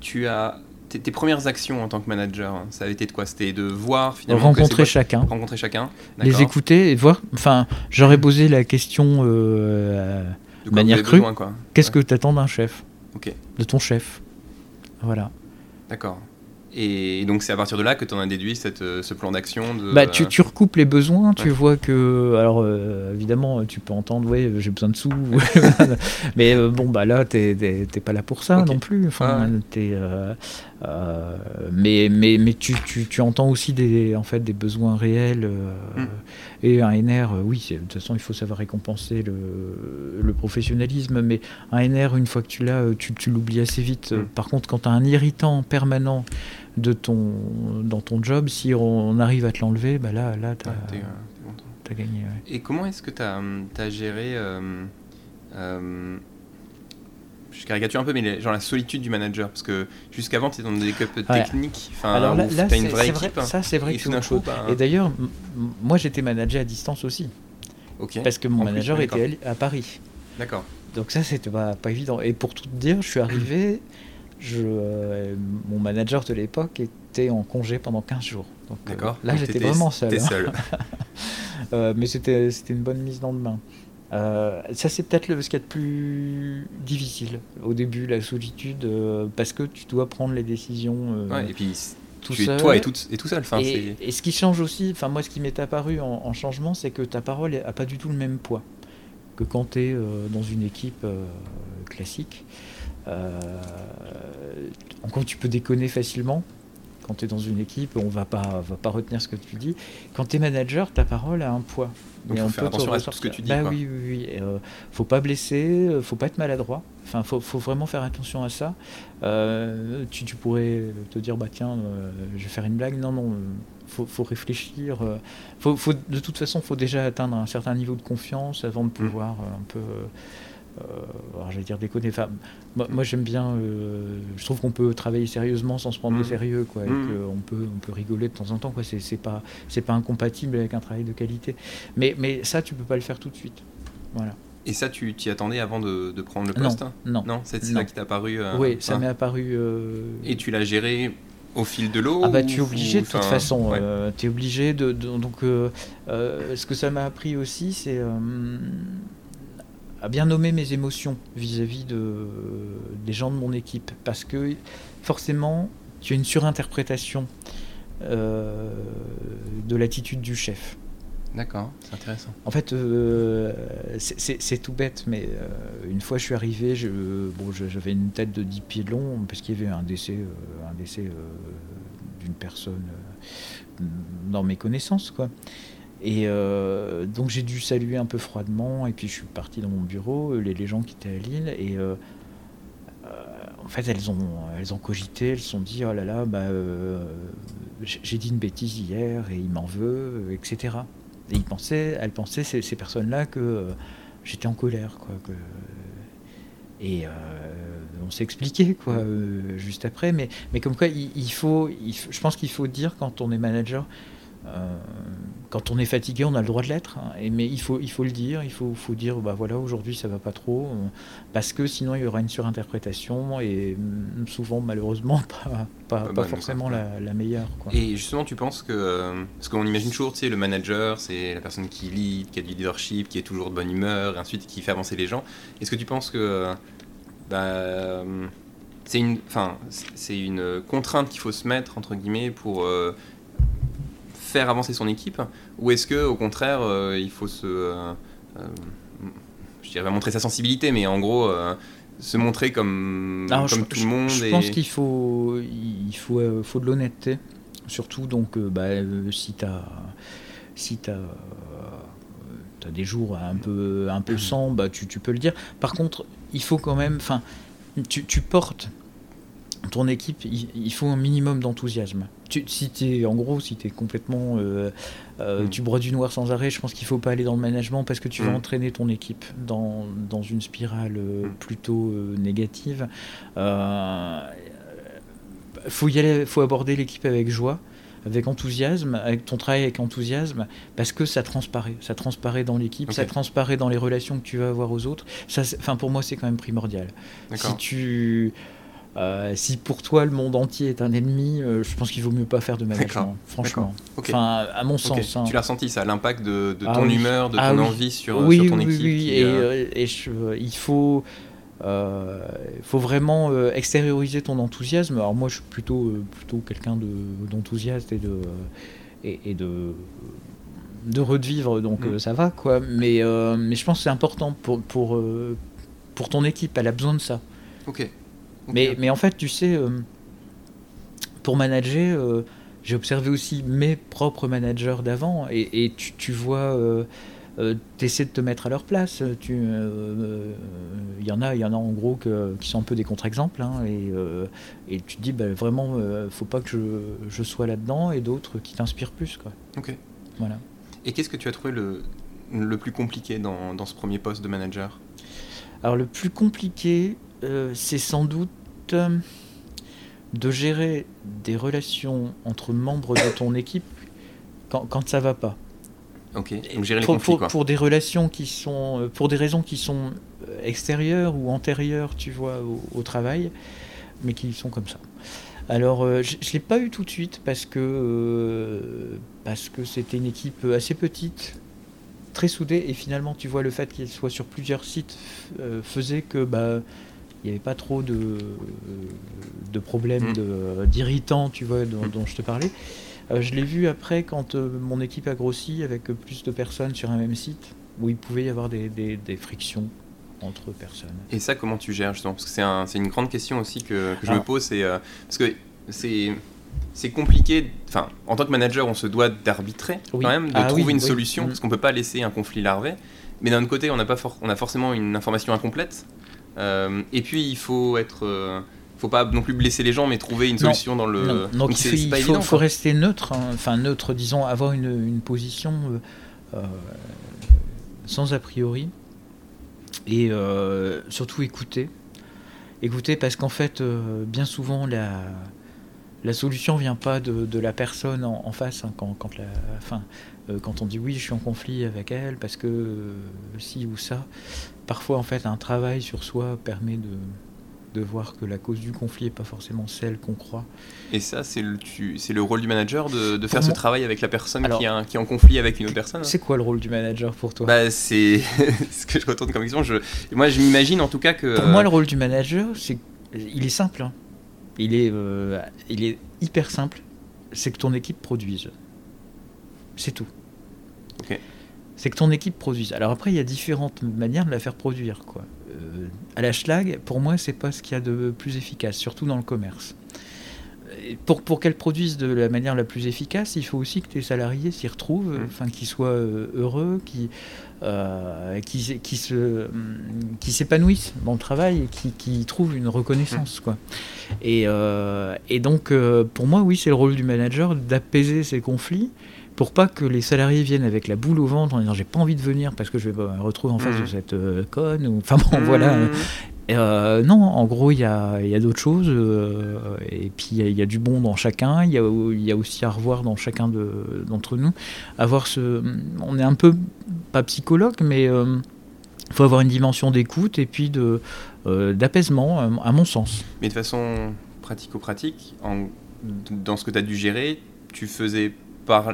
tu as tes, premières actions en tant que manager, hein, ça a été de quoi? C'était de voir finalement rencontrer chacun, rencontrer chacun, les écouter et voir. Enfin, j'aurais posé la question euh, de manière crue. Qu'est-ce que tu attends d'un chef? De ton chef. Voilà. D'accord. Et donc c'est à partir de là que tu en as déduit cette, euh, ce plan d'action de... bah, tu, tu, recoupes les besoins, tu vois que... Alors euh, évidemment, tu peux entendre, ouais, j'ai besoin de sous, mais euh, bon, bah là, t'es pas là pour ça non plus. Enfin, mais mais, mais tu, tu, tu, entends aussi des, en fait, des besoins réels. Mm. Et un NR, oui, de toute façon, il faut savoir récompenser le, le professionnalisme, mais un NR, une fois que tu l'as, tu, tu l'oublies assez vite. Mm. Par contre, quand tu as un irritant permanent, de ton, dans ton job, si on arrive à te l'enlever, bah là, là tu as, euh, gagné. Et comment est-ce que tu as, as, géré, euh, euh, je caricature un peu, mais genre la solitude du manager? Parce que jusqu'avant, tu étais dans des équipes techniques, enfin, tu as une vraie équipe. ça, c'est vrai. Et, bah, et d'ailleurs, moi, j'étais manager à distance aussi. Parce que mon manager était à Paris. D'accord. Donc ça, c'était pas, pas évident. Et pour tout te dire, je suis arrivé je, euh, mon manager de l'époque était en congé pendant 15 jours. Donc, euh, là, j'étais vraiment seul. Hein. seul. Euh, mais c'était une bonne mise dans le bain. ça, c'est peut-être ce qu'il y a de plus difficile au début, la solitude, parce que tu dois prendre les décisions. et puis, tout tu es toi et tout, et tout seul. Enfin, et, et, ce qui change aussi, enfin, moi, ce qui m'est apparu en, en changement, c'est que ta parole n'a pas du tout le même poids que quand tu es dans une équipe classique. Euh, encore, tu peux déconner facilement. Quand tu es dans une équipe, on va pas, va pas retenir ce que tu dis. Quand tu es manager, ta parole a un poids. Donc, il faut faire attention à tout ce que tu dis. Bah, oui, oui, oui. Euh, faut pas blesser, euh, faut pas être maladroit. Enfin, faut, faut vraiment faire attention à ça. Euh, tu, tu, pourrais te dire, bah tiens, je vais faire une blague. Non, non, faut, faut réfléchir. Faut, faut, de toute façon, faut déjà atteindre un certain niveau de confiance avant de mmh. pouvoir un peu alors j'allais dire déconner. Enfin, moi, j'aime bien. je trouve qu'on peut travailler sérieusement sans se prendre au mmh. sérieux, quoi. Mmh. on peut, on peut rigoler de temps en temps, quoi. C'est pas, c'est pas incompatible avec un travail de qualité. Mais, mais ça, tu peux pas le faire tout de suite. Voilà. Et ça, tu t'y attendais avant de, de, prendre le poste Non, non. c'est ça qui t'a apparu Oui, ça m'est apparu. Et tu l'as géré au fil de l'eau Ah bah tu es obligé de toute façon, euh, tu es obligé de, donc euh, euh, ce que ça m'a appris aussi c'est à bien nommer mes émotions vis-à-vis de des gens de mon équipe parce que forcément tu as une surinterprétation de l'attitude du chef. D'accord, c'est intéressant. En fait, euh, c'est tout bête, mais euh, une fois je suis arrivé, bon, j'avais une tête de 10 pieds de long, parce qu'il y avait un décès, euh, un décès d'une personne dans mes connaissances. Quoi. Et donc j'ai dû saluer un peu froidement, et puis je suis parti dans mon bureau, les, les gens qui étaient à Lille, et en fait elles ont, elles ont cogité, elles se sont dit, oh là là, bah, j'ai dit une bêtise hier, et il m'en veut, etc. Et ils pensaient, elles pensaient, ces, personnes-là, que euh, j'étais en colère. Quoi, et euh, on s'est expliqué quoi, euh, juste après. Mais, mais comme quoi, il, faut, je pense qu'il faut dire quand on est manager, euh, quand on est fatigué, on a le droit de l'être, hein. mais il faut, il faut le dire, il faut, faut dire, bah voilà, aujourd'hui ça va pas trop, parce que sinon il y aura une surinterprétation et mm, souvent malheureusement pas, pas, bah, forcément la, meilleure. Et justement, tu penses que, euh, parce qu'on imagine toujours, tu sais, le manager, c'est la personne qui lead, qui a du leadership, qui est toujours de bonne humeur, et ensuite qui fait avancer les gens. Est-ce que tu penses que bah, c'est une, enfin, c'est une contrainte qu'il faut se mettre entre guillemets pour euh, faire avancer son équipe Ou est-ce que au contraire, euh, il faut se. Euh, euh, je dirais montrer sa sensibilité, mais en gros, se montrer comme, comme tout le monde Je pense qu'il faut, il faut, faut de l'honnêteté. Surtout, donc, bah, si tu as. Si as as des jours un peu, un peu sans, bah, tu, tu, peux le dire. Par contre, il faut quand même, enfin, tu, tu, portes ton équipe, il, faut un minimum d'enthousiasme. Si es, en gros, si tu es complètement. Euh, euh, mm. Tu broies du noir sans arrêt, je pense qu'il faut pas aller dans le management parce que tu vas mm. entraîner ton équipe dans, dans une spirale euh, mm. plutôt négative. Il faut y aller, faut aborder l'équipe avec joie avec enthousiasme, avec ton travail avec enthousiasme, parce que ça transparaît. Ça transparaît dans l'équipe, ça transparaît dans les relations que tu vas avoir aux autres. Ça, enfin, pour moi, c'est quand même primordial. Si tu euh, si pour toi le monde entier est un ennemi, euh, je pense qu'il vaut mieux pas faire de management, franchement. Enfin, à mon sens. Hein. Tu l'as senti ça, l'impact de, ah ton humeur, de ah ton envie sur, ton équipe. Oui, oui, et, euh, et il faut, faut vraiment extérioriser ton enthousiasme. Alors moi, je suis plutôt, plutôt quelqu'un d'enthousiaste et de, et, de de revivre, donc mm. ça va quoi. Mais, mais je pense que c'est important pour, pour, pour ton équipe, elle a besoin de ça. Ok. Mais, mais en fait, tu sais, euh, pour manager, euh, j'ai observé aussi mes propres managers d'avant et, et tu, tu, vois. Euh, tu essaies de te mettre à leur place. Il y en a, il y en a en gros que, qui sont un peu des contre-exemples, hein, et, et, tu te dis bah, vraiment, faut pas que je, je sois là-dedans, et d'autres qui t'inspirent plus, quoi. Ok. Voilà. Et qu'est-ce que tu as trouvé le, le plus compliqué dans, dans, ce premier poste de manager? Alors le plus compliqué, c'est sans doute de gérer des relations entre membres de ton équipe quand, quand ça va pas. Ok, donc gérer les pour, conflits, pour, pour, des relations qui sont, euh, pour des raisons qui sont euh, extérieures ou antérieures, tu vois, au, travail, mais qui sont comme ça. Alors, euh, je ne l'ai pas eu tout de suite parce que parce que c'était une équipe assez petite, très soudée, et finalement, tu vois, le fait qu'il soit sur plusieurs sites faisait que bah, il n'y avait pas trop de, de problèmes mm. d'irritants, tu vois, dont, mm. dont, je te parlais. Euh, je l'ai vu après quand euh, mon équipe a grossi avec plus de personnes sur un même site, où il pouvait y avoir des, des, des frictions entre personnes. Et ça, comment tu gères justement? Parce que c'est un, une grande question aussi que, que je me ah. pose. Euh, parce que c'est c'est compliqué. Enfin, en tant que manager, on se doit d'arbitrer quand même, de ah trouver une solution, mm. parce qu'on peut pas laisser un conflit larvé. Mais d'un autre côté, on a, pas on a forcément une information incomplète. Euh, et puis il faut être euh, faut pas non plus blesser les gens, mais trouver une solution dans le. Donc, il, faut, rester neutre, hein. enfin neutre, disons, avoir une, position euh, sans a priori. et surtout écouter. Écouter parce qu'en fait, bien souvent, la, la solution vient pas de, la personne en, face hein, quand, quand, la, enfin, quand on dit oui, je suis en conflit avec elle parce que si ou ça. Parfois, en fait, un travail sur soi permet de, de voir que la cause du conflit n'est pas forcément celle qu'on croit. Et ça, c'est le, c'est le rôle du manager de, de faire ce travail avec la personne qui, est qui, est en conflit avec une autre personne hein C'est quoi le rôle du manager pour toi? Bah, C'est ce que je retourne comme question. Je, moi, je m'imagine en tout cas que... Pour moi, le rôle du manager, c'est, il est simple. Hein. Il, est, euh, il est hyper simple. C'est que ton équipe produise. C'est tout. Ok c'est que ton équipe produise. Alors après, il y a différentes manières de la faire produire. Quoi. Euh, à la schlag, pour moi, c'est pas ce qu'il y a de plus efficace, surtout dans le commerce. pour, pour qu'elle produise de la manière la plus efficace, il faut aussi que tes salariés s'y retrouvent, mmh. enfin qu'ils soient euh, heureux, euh, qui, qui, se, qui s'épanouissent dans le travail et qui, qui trouvent une reconnaissance. Quoi. Et, et donc, pour moi, oui, c'est le rôle du manager d'apaiser ces conflits pour pas que les salariés viennent avec la boule au ventre en disant j'ai pas envie de venir parce que je vais me retrouver en face de mmh. cette euh, conne ou enfin bon voilà mmh. euh, non en gros il y a, y a d'autres choses euh, et puis il y, a du bon dans chacun il y a, y a aussi à revoir dans chacun d'entre nous avoir ce on est un peu pas psychologue mais il faut avoir une dimension d'écoute et puis de d'apaisement à mon sens mais de façon pratico-pratique dans ce que tu as dû gérer tu faisais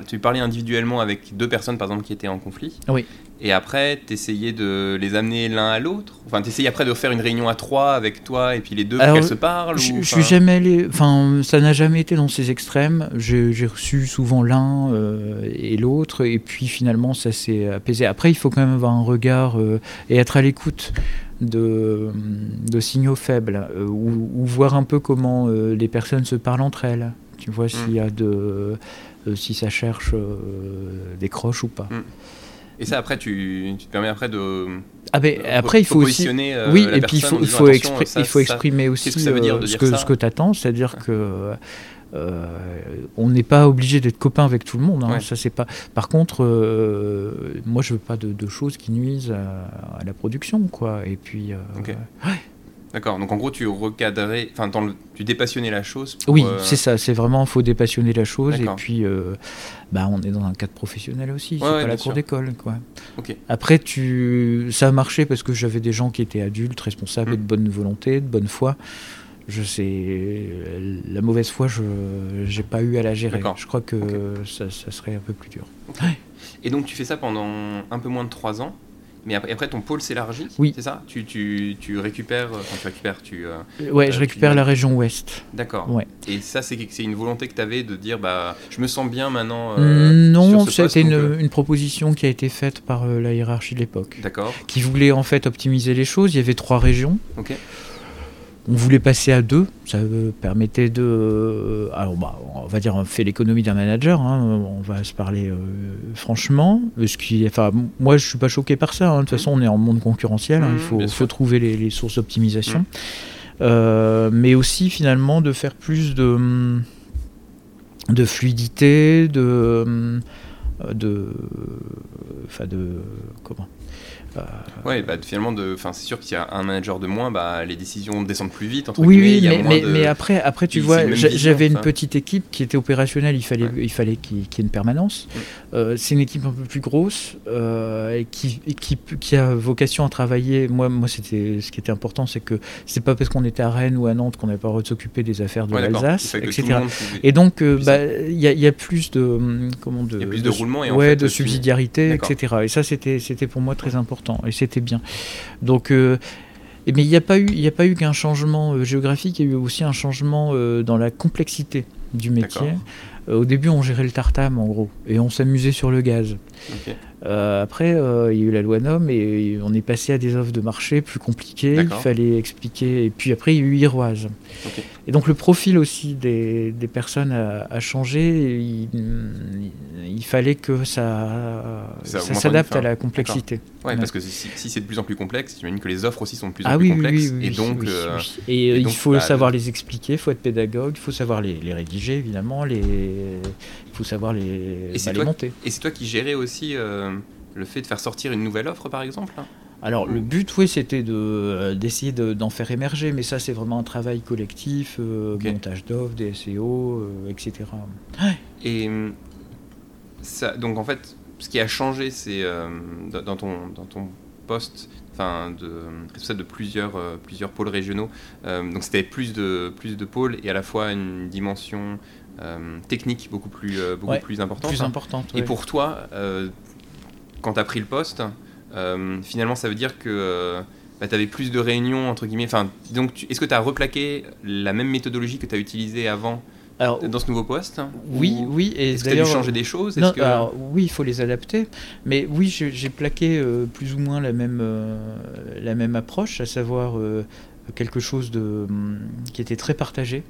tu parlais individuellement avec deux personnes, par exemple, qui étaient en conflit. Oui. Et après, tu essayais de les amener l'un à l'autre? Enfin, tu essayais après de faire une réunion à trois avec toi et puis les deux pour qu'elles se parlent. Je, suis jamais allé. Enfin, ça n'a jamais été dans ces extrêmes. J'ai reçu souvent l'un euh, et l'autre, et puis finalement, ça s'est apaisé. Après, il faut quand même avoir un regard euh, et être à l'écoute. De, de, signaux faibles euh, ou, voir un peu comment les personnes se parlent entre elles. Tu vois, s'il y a de si ça cherche euh, des croches ou pas. Mm. Et ça, après, tu, tu, te permets après de. Ah ben, après, il faut aussi. Euh, oui, et puis il faut, il faut, il faut exprimer aussi ce que, ce que, ce que tu attends, c'est-à-dire que. on n'est pas obligé d'être copain avec tout le monde. Hein, ça c'est pas. Par contre, moi je veux pas de, choses qui nuisent à, la production, quoi. Et puis. Ouais. D'accord, donc en gros tu recadrais, enfin tu dépassionnais la chose. oui, euh, c'est ça, c'est vraiment, il faut dépassionner la chose et puis euh, bah, on est dans un cadre professionnel aussi, c'est pas la cour d'école. quoi. Après, tu... ça a marché parce que j'avais des gens qui étaient adultes, responsables et de hmm. bonne volonté, de bonne foi. Je sais, la mauvaise foi, je n'ai pas eu à la gérer. Je crois que ça, ça, serait un peu plus dur. Et donc tu fais ça pendant un peu moins de trois ans mais après, ton pôle s'élargit, oui. c'est ça? Tu, tu, tu, récupères, enfin, tu récupères, tu... Euh, ouais, je euh, récupère la région ouest. D'accord. Ouais. Et ça, c'est une volonté que tu avais de dire, bah, je me sens bien maintenant euh, Non, c'était une, une, proposition qui a été faite par la hiérarchie de l'époque. D'accord. Qui voulait en fait optimiser les choses. Il y avait trois régions. Ok. On voulait passer à deux, ça permettait de... Euh, alors, bah, on va dire, on fait l'économie d'un manager, hein, on va se parler euh, franchement. Ce qui, enfin, moi, je suis pas choqué par ça. Hein. De toute façon, on est en monde concurrentiel, hein. il mmh, faut, trouver les, sources d'optimisation. Mmh. Euh, mais aussi, finalement, de faire plus de, de fluidité, de... de, enfin de comment? Ouais, bah, finalement, c'est sûr qu'il y a un manager de moins, bah, les décisions descendent plus vite. Entre oui, oui, mais, mais, après, après, tu vois, j'avais une petite équipe qui était opérationnelle, il fallait, il fallait qu'il y ait une permanence. Euh, c'est une équipe un peu plus grosse euh, qui, qui, qui, a vocation à travailler. Moi, moi c'était ce qui était important, c'est que c'est pas parce qu'on était à Rennes ou à Nantes qu'on n'avait pas le droit de s'occuper des affaires de l'Alsace, etc. Et donc, euh, bah, il y, y, a plus de, hum, comment de, y a plus de, roulement et ouais, de subsidiarité, etc. Et ça, c'était pour moi très important et c'était bien. Donc, euh, mais il n'y a pas eu, a pas eu qu'un changement euh, géographique, il y a eu aussi un changement euh, dans la complexité du métier. au début, on gérait le tartame en gros, et on s'amusait sur le gaz. Euh, après, euh, il y a eu la loi NOM et on est passé à des offres de marché plus compliquées. Il fallait expliquer. Et puis après, il y a eu Iroise. Et donc le profil aussi des, des personnes a, changé. Il, il, fallait que ça, ça, s'adapte à la complexité. Ouais, parce que si, c'est de plus en plus complexe, j'imagine que les offres aussi sont de plus en ah plus complexes. et donc, euh, et, il faut bah, savoir les expliquer, il faut être pédagogue, il faut savoir les, les rédiger évidemment, les, faut savoir les, et bah, les monter. Et c'est toi qui gérais aussi le fait de faire sortir une nouvelle offre, par exemple Alors le but, oui, c'était de, d'essayer d'en faire émerger, mais ça c'est vraiment un travail collectif, montage d'offres, des SEO, etc. Et ça, donc en fait, ce qui a changé, c'est dans, ton, dans ton poste, enfin de responsable de plusieurs, euh, plusieurs pôles régionaux. Euh, donc c'était plus de, plus de pôles et à la fois une dimension euh, technique beaucoup plus, beaucoup plus importante. Plus importante Et pour toi, quand tu as pris le poste, finalement ça veut dire que bah, tu avais plus de réunions, entre guillemets. Enfin, donc, est-ce que tu as replaqué la même méthodologie que tu as utilisée avant alors, dans ce nouveau poste Oui, oui. Est-ce que tu as dû changer des choses? alors, Oui, il faut les adapter. Mais oui, j'ai plaqué euh, plus ou moins la même, euh, la même approche, à savoir euh, quelque chose de, hum, qui était très partagé.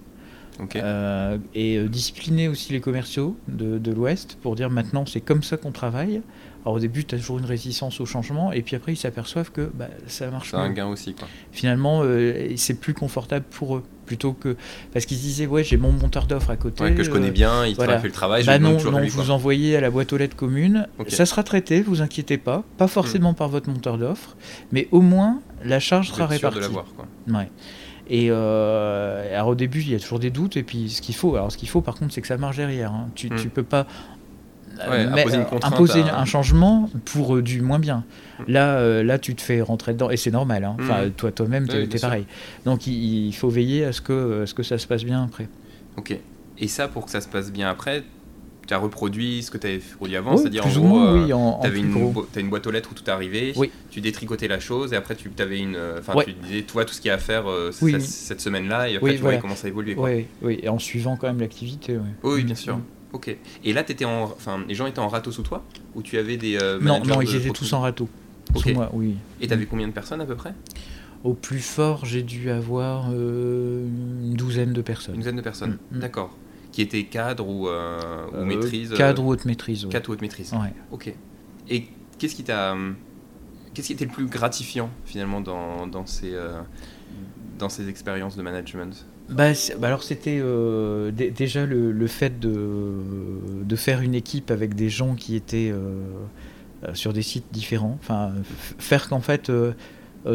Et discipliner aussi les commerciaux de, de l'Ouest pour dire maintenant c'est comme ça qu'on travaille. Alors au début, tu as toujours une résistance au changement, et puis après, ils s'aperçoivent que bah, ça marche C'est un gain aussi. Quoi. Finalement, euh, c'est plus confortable pour eux. Plutôt que. Parce qu'ils disaient, ouais, j'ai mon monteur d'offres à côté. que je connais euh, bien, il fait le travail. Bah non, non vous envoyez à la boîte aux lettres commune. Ça sera traité, vous inquiétez pas. Pas forcément hmm. par votre monteur d'offres, mais au moins, la charge sera répartie. de l'avoir, quoi. Ouais. Et euh, alors au début, il y a toujours des doutes. Et puis ce qu'il faut, alors ce qu'il faut par contre, c'est que ça marche derrière. Hein. Tu, ne hmm. peux pas euh, imposer, un changement pour euh, du moins bien. Mm. Là, euh, là, tu te fais rentrer dedans et c'est normal. Hein. Enfin, mm. toi, toi-même, tu es, pareil. Donc, il, faut veiller à ce que, ce que ça se passe bien après. Ok. Et ça, pour que ça se passe bien après, tu as reproduit ce que tu avais produit avant, c'est-à-dire en gros, tu avais une, une, boîte aux lettres où tout arrivait, tu détricotais la chose et après tu avais une, enfin tu disais toi tout ce qu'il y a à faire cette, semaine-là et après tu voyais comment ça évoluait. Oui, oui, et en suivant quand même l'activité. Oui, bien sûr. Ok. Et là, étais en, enfin, les gens étaient en râteau sous toi Ou tu avais des. Euh, non, non, ils étaient tous en râteau. Sous moi, oui. Et t'avais combien de personnes à peu près? Au plus fort, j'ai dû avoir euh, une douzaine de personnes. Une douzaine de personnes, mm, mm. d'accord. Qui étaient cadres ou, euh, ou maîtrise Cadre ou haute maîtrise. Cadre ou haute maîtrise. Ouais. Ok. Et qu'est-ce qui t'a. Qu'est-ce qui était le plus gratifiant finalement dans, dans ces, dans ces expériences de management? Bah, bah, alors c'était euh, déjà le, le, fait de, de, faire une équipe avec des gens qui étaient euh, euh, sur des sites différents. Enfin, faire qu'en fait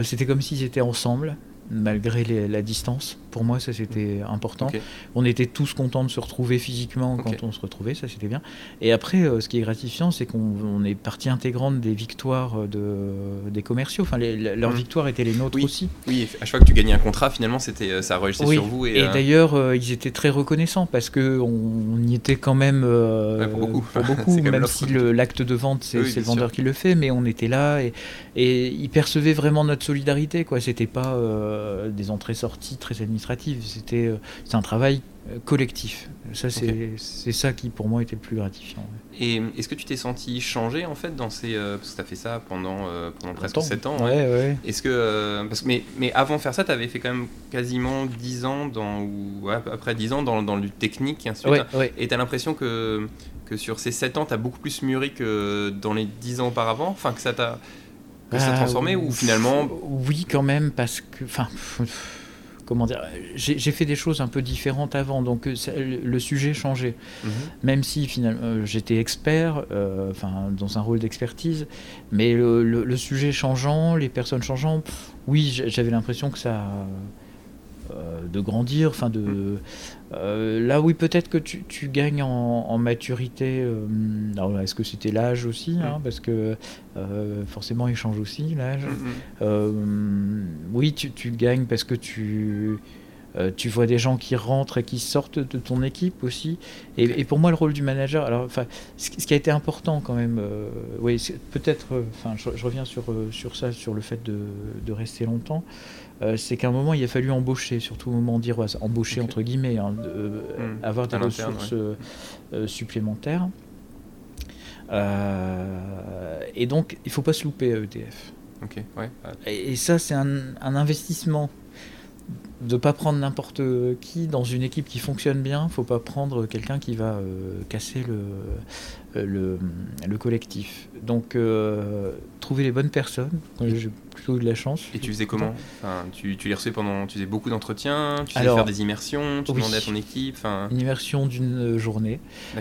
c'était comme s'ils étaient ensemble malgré la distance. Pour moi, ça c'était important. On était tous contents de se retrouver physiquement quand on se retrouvait, ça c'était bien. Et après, euh, ce qui est gratifiant, c'est qu'on est partie intégrante des victoires de, des commerciaux. Enfin, leurs mmh. victoires étaient les nôtres aussi. Oui, à chaque fois que tu gagnais un contrat, finalement, c'était euh, ça réussissait sur vous. Et, euh, d'ailleurs, ils étaient très reconnaissants parce que on, y était quand même pour beaucoup, pour beaucoup même, si l'acte de vente c'est le vendeur qui le fait, mais on était là et, et ils percevaient vraiment notre solidarité. Quoi, c'était pas des entrées-sorties très administratives. C'était euh, un travail euh, collectif. Ça, c'est ça qui, pour moi, était le plus gratifiant. Et est-ce que tu t'es senti changé, en fait, dans ces... Euh, parce que tu as fait ça pendant, pendant presque 7 ans. Ouais, ouais. Est-ce que... parce que, mais, mais avant de faire ça, tu avais fait quand même quasiment 10 ans, dans, ou après 10 ans, dans, dans le technique, et tu as l'impression que, que sur ces 7 ans, tu as beaucoup plus mûri que dans les 10 ans auparavant? Enfin, que ça t'a que ça transformé ou finalement Oui, quand même, parce que. Enfin. Comment dire J'ai fait des choses un peu différentes avant, donc euh, le sujet changeait. Mhm. Même si finalement euh, j'étais expert, euh, enfin dans un rôle d'expertise, mais le, sujet changeant, les personnes changeant, oui, j'avais l'impression que ça de grandir, enfin de mm. euh, là oui peut-être que tu, gagnes en, maturité. Euh, est-ce que c'était l'âge aussi, hein, mm. parce que forcément il change aussi l'âge. Mm, oui tu, tu, gagnes parce que tu tu vois des gens qui rentrent et qui sortent de ton équipe aussi. Et, pour moi, le rôle du manager, alors, enfin, ce, qui a été important quand même, oui, peut-être, enfin, je, reviens sur, sur ça, sur le fait de, de rester longtemps. Euh, c'est qu'à un moment, il a fallu embaucher, surtout au moment d'Iroise, embaucher entre guillemets, hein, euh, hmm. avoir des ressources euh, supplémentaires. et donc, il ne faut pas se louper à ETF. et, ça, c'est un, investissement de ne pas prendre n'importe qui dans une équipe qui fonctionne bien. Il ne faut pas prendre quelqu'un qui va casser le, le, le, collectif. Donc, trouver les bonnes personnes. J'ai plutôt eu de la chance. Et tu faisais comment? Enfin, tu, tu, les recevais pendant. Tu faisais beaucoup d'entretiens, tu faisais faire des immersions, tu demandais à ton équipe enfin... Une immersion d'une journée.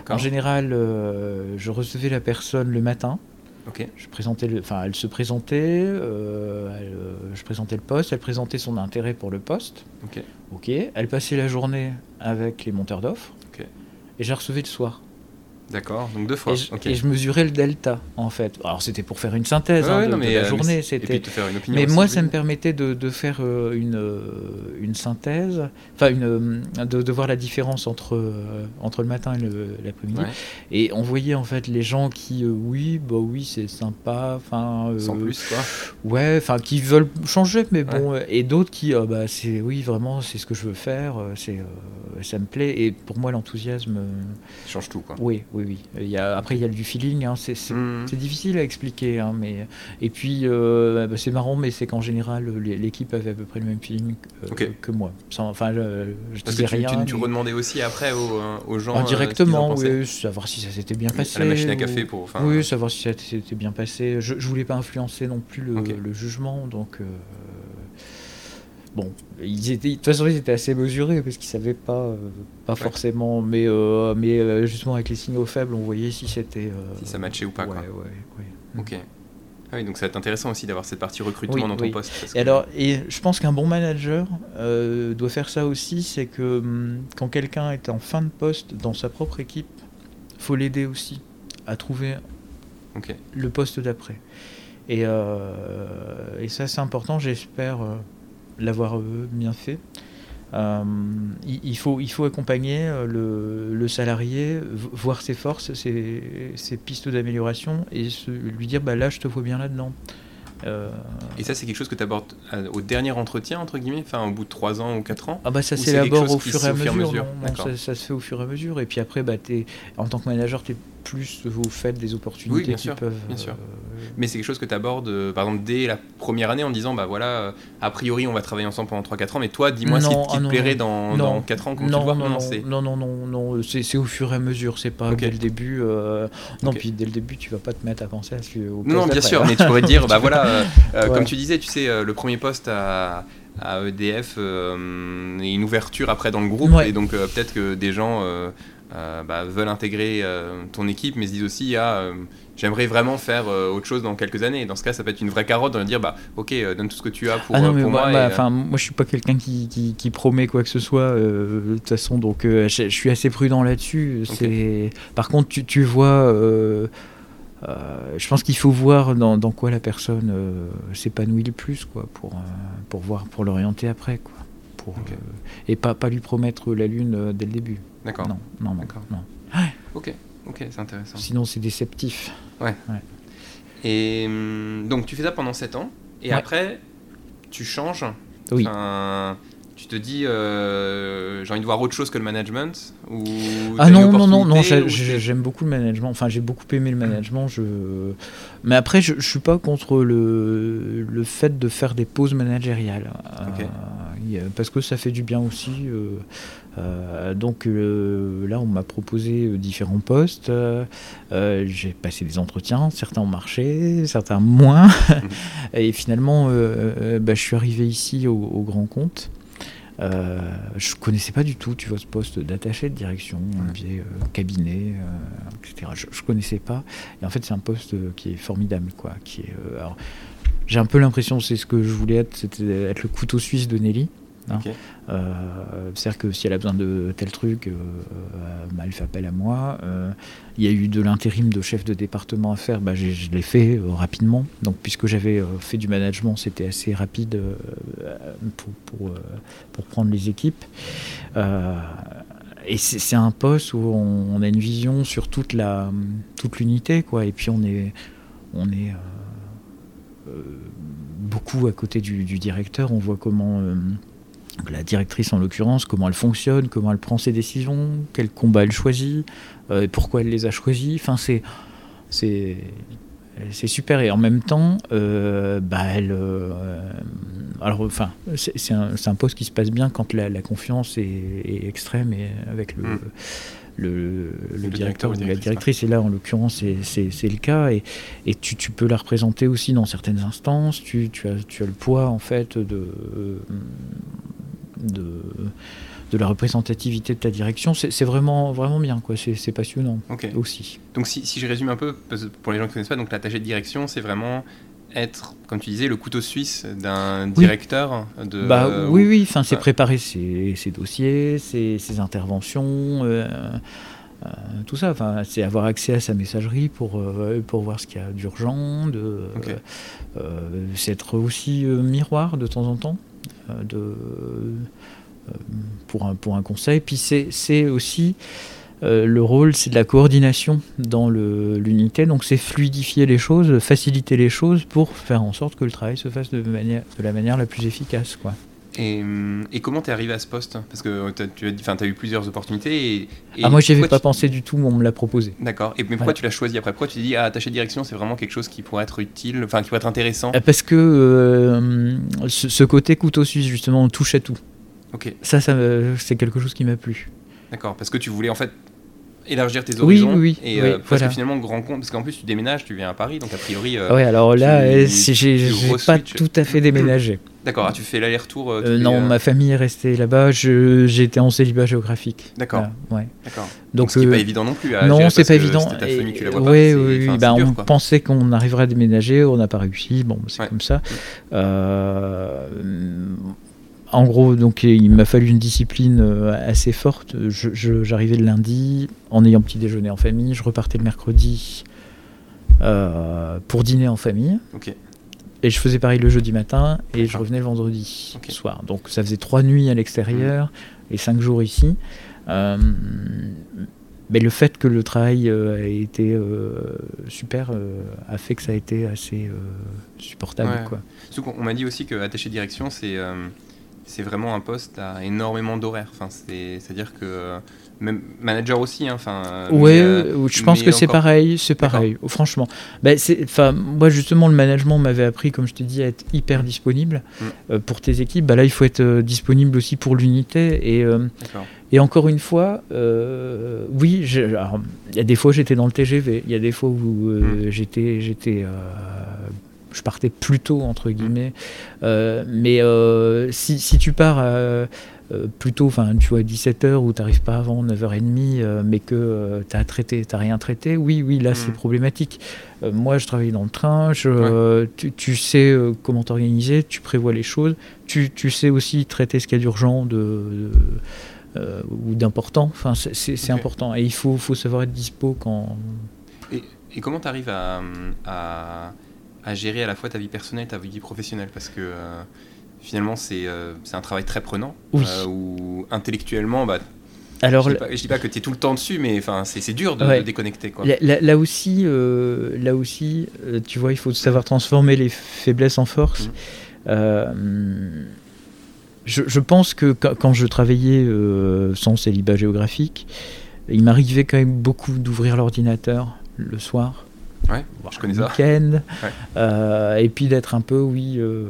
En général, euh, je recevais la personne le matin. Je présentais le, enfin, elle se présentait, je présentais le poste, elle présentait son intérêt pour le poste. Ok. Elle passait la journée avec les monteurs d'offres. Et je la recevais le soir. D'accord, donc deux fois. Et je, mesurais le delta, en fait. Alors, c'était pour faire une synthèse hein, de, la euh, journée. c'était. Mais moi, ça me permettait de, de faire euh, une, euh, une synthèse, enfin, une, de, de, voir la différence entre, entre le matin et l'après-midi. Et on voyait, en fait, les gens qui, oui, bah oui, c'est sympa, enfin. Sans plus, quoi. Ouais, enfin, qui veulent changer, mais bon. Et d'autres qui, bah, c'est, oui, vraiment, c'est ce que je veux faire, c'est, ça me plaît. Et pour moi, l'enthousiasme. change tout, quoi. Oui, oui oui, Il y a, après, il y a du feeling. Hein. Mhm. C'est difficile à expliquer. Hein, mais... Et puis, euh, bah, c'est marrant, mais c'est qu'en général, l'équipe avait à peu près le même feeling que, moi. enfin, je, je disais rien. Tu, tu redemandais aussi après aux, gens Indirectement, euh, oui, savoir si ça s'était bien passé. À la machine à café pour. oui, savoir si ça s'était bien passé. Je, je voulais pas influencer non plus le, jugement, donc. Euh, bon, ils étaient, de toute façon, ils étaient assez mesurés parce qu'ils savaient pas, euh, pas forcément, mais, euh, mais euh, justement avec les signaux faibles, on voyait si c'était. si ça matchait ou pas, ouais, quoi. Ouais, Ok. Ah oui, donc ça va être intéressant aussi d'avoir cette partie recrutement dans ton poste. et, alors, et je pense qu'un bon manager doit faire ça aussi, c'est que hum, quand quelqu'un est en fin de poste dans sa propre équipe, faut l'aider aussi à trouver le poste d'après. Et, et ça, c'est important, j'espère l'avoir euh, bien fait. Euh, il, faut, il faut accompagner euh, le, le salarié, voir ses forces, ses, ses pistes d'amélioration et lui dire bah là je te vois bien là-dedans. Et ça, c'est quelque chose que tu abordes au dernier entretien, entre guillemets, enfin au bout de 3 ans ou 4 ans? Ah bah ça s'élabore au, fur et à mesure. ça, se fait au fur et à mesure. Et puis après, bah, es, en tant que manager, tu es plus au fait des opportunités qui peuvent. Mais c'est quelque chose que tu abordes, euh, par exemple, dès la première année en disant, bah voilà, euh, a priori, on va travailler ensemble pendant 3-4 ans, mais toi, dis-moi ce qui, te ah plairait dans, dans, 4 ans, comment non, tu vois non, non, non, non, non, c'est au fur et à mesure, c'est pas dès le début. Euh, non, puis dès le début, tu vas pas te mettre à penser à ce Non, bien sûr, mais tu pourrais dire, bah voilà, comme tu disais, tu sais, le premier poste à à EDF et une ouverture après dans le groupe et donc peut-être que des gens bah, veulent intégrer ton équipe mais se disent aussi ah, j'aimerais vraiment faire euh, autre chose dans quelques années. dans ce cas, ça peut être une vraie carotte de dire bah ok, euh, donne tout ce que tu as pour, ah non, euh, moi. Bah, enfin, moi, je suis pas quelqu'un qui, qui, promet quoi que ce soit. de toute façon, donc je, suis assez prudent là-dessus. C'est par contre, tu, tu vois. je pense qu'il faut voir dans, dans, quoi la personne s'épanouit le plus quoi, pour, pour voir pour l'orienter après quoi. Pour, et pas, pas lui promettre la lune dès le début. D'accord. Non, non, d'accord. Non. Ok. Ok, c'est intéressant. Sinon, c'est déceptif. Ouais. Et hum, donc, tu fais ça pendant 7 ans. Et après, tu changes. Oui. tu te dis, euh, j'ai envie de voir autre chose que le management ou Ah non, non, non, non j'aime beaucoup le management. Enfin, j'ai beaucoup aimé le management. Je... Mais après, je ne suis pas contre le, le fait de faire des pauses managériales. Euh, parce que ça fait du bien aussi. Euh, euh, donc euh, là, on m'a proposé euh, différents postes. j'ai passé des entretiens, certains ont marché, certains moins. et finalement, bah, je suis arrivé ici au, grand compte. Euh, je connaissais pas du tout, tu vois, ce poste d'attaché de direction, cabinet, etc. Je, je, connaissais pas. Et en fait, c'est un poste qui est formidable, quoi. Qui est, j'ai un peu l'impression, c'est ce que je voulais être, c'était être le couteau suisse de Nelly. Hein. Euh, c'est-à-dire que si elle a besoin de tel truc, euh, euh, bah, elle fait appel à moi. Il y a eu de l'intérim de chef de département à faire, bah, je l'ai fait rapidement. Donc, puisque j'avais fait du management, c'était assez rapide pour, pour, pour, prendre les équipes. et c'est un poste où on, a une vision sur toute la toute l'unité, quoi. Et puis on est on est beaucoup à côté du, directeur. On voit comment la directrice en l'occurrence, comment elle fonctionne, comment elle prend ses décisions, quel combat elle choisit, euh, pourquoi elle les a choisis. Enfin, c'est, c'est, super. Et en même temps, euh, bah, euh, alors, enfin, c'est, un, un, poste qui se passe bien quand la, confiance est, extrême et avec le. Mm. Le, directeur, ou la directrice, et là en l'occurrence c'est le cas, et, et tu, tu, peux la représenter aussi dans certaines instances, tu, tu, as, tu as le poids en fait de, de, de la représentativité de ta direction. C'est vraiment, vraiment bien, quoi. C'est passionnant aussi. Donc si, si, je résume un peu, pour les gens qui ne connaissent pas, donc l'attaché de direction, c'est vraiment être, comme tu disais, le couteau suisse d'un directeur de... Bah, oui, oui, enfin, c'est préparer ses, dossiers, ses, interventions, euh, euh, tout ça. Enfin, c'est avoir accès à sa messagerie pour, euh, pour voir ce qu'il y a d'urgent, c'est être aussi miroir de temps en temps. de, pour, un, pour un conseil. Puis c'est aussi euh, le rôle, c'est de la coordination dans l'unité. Donc, c'est fluidifier les choses, faciliter les choses pour faire en sorte que le travail se fasse de, manière, de la manière la plus efficace. Quoi. Et, et, comment tu es arrivé à ce poste? Parce que tu as, as, eu plusieurs opportunités. Et, ah, moi, j'y avais pas pensé du tout, mais on me l'a proposé. D'accord. Et mais pourquoi tu l'as choisi après? Pourquoi tu t'es dit, ah, attaché de direction, c'est vraiment quelque chose qui pourrait être utile, enfin, qui pourrait être intéressant? Euh, Parce que euh, ce, côté couteau suisse, justement, on touche à tout. Ok. Ça, ça c'est quelque chose qui m'a plu. D'accord. Parce que tu voulais en fait élargir tes horizons. Oui, oui, et euh, parce que finalement, grand compte, parce qu'en plus tu déménages, tu viens à Paris, donc a priori. Euh, oui, alors là, euh, j'ai pas tout à fait déménagé. D'accord, ah, tu fais l'aller-retour euh, Non, ma famille est restée là-bas, j'étais en célibat géographique. D'accord. ouais. D'accord. Donc, c'est pas évident non plus à Non, c'est pas évident. Ta famille, tu la vois oui, pas, oui, oui. Bah, on pensait qu'on arriverait à déménager, on n'a pas réussi, bon, c'est comme ça. Euh, en gros, donc il m'a fallu une discipline euh, assez forte. J'arrivais le lundi en ayant petit déjeuner en famille, je repartais le mercredi euh, pour dîner en famille. Et je faisais pareil le jeudi matin et je revenais le vendredi soir. Donc ça faisait trois nuits à l'extérieur mmh. et cinq jours ici. Euh, mais le fait que le travail ait été super a fait que ça a été assez supportable. On m'a dit aussi que attaché direction, c'est c'est vraiment un poste à énormément d'horaires. Enfin, c'est-à-dire que euh, même manager aussi. Hein, enfin. oui, euh, je pense que c'est pareil, c'est pareil. Franchement, ben, enfin, moi justement le management m'avait appris, comme je t'ai dit, à être hyper disponible mm. euh, pour tes équipes. Bah, là, il faut être disponible aussi pour l'unité et. Et encore une fois, oui, il y a des fois j'étais dans le TGV, il y a des fois où mm. j'étais, j'étais je partais plus tôt, entre guillemets. Euh, mais euh, si, si, tu pars euh, plus tôt, enfin, tu vois, 17h ou tu n'arrives pas avant 9h30, mais que tu as traité, rien traité, oui, oui, là, c'est mm. problématique. moi, je travaillais dans le train, je, tu, sais comment t'organiser, tu prévois les choses, tu, tu, sais aussi traiter ce qu'il y a d'urgent, de, ou d'important. Enfin, c'est important. Et il faut, faut savoir être dispo quand. Et, et comment tu arrives à, à à gérer à la fois ta vie personnelle et ta vie professionnelle parce que euh, finalement c'est euh, un travail très prenant oui. Euh, où intellectuellement bah, alors, je ne dis, pas que tu es tout le temps dessus, mais enfin, c'est dur de, déconnecter. Quoi. Là, aussi, là aussi tu vois, il faut savoir transformer les faiblesses en force. Mmh. Je, je, pense que quand je travaillais sans célibat géographique, il m'arrivait quand même beaucoup d'ouvrir l'ordinateur le soir Ouais, je connais ça. Week-end. Euh, et puis d'être un peu, oui, euh,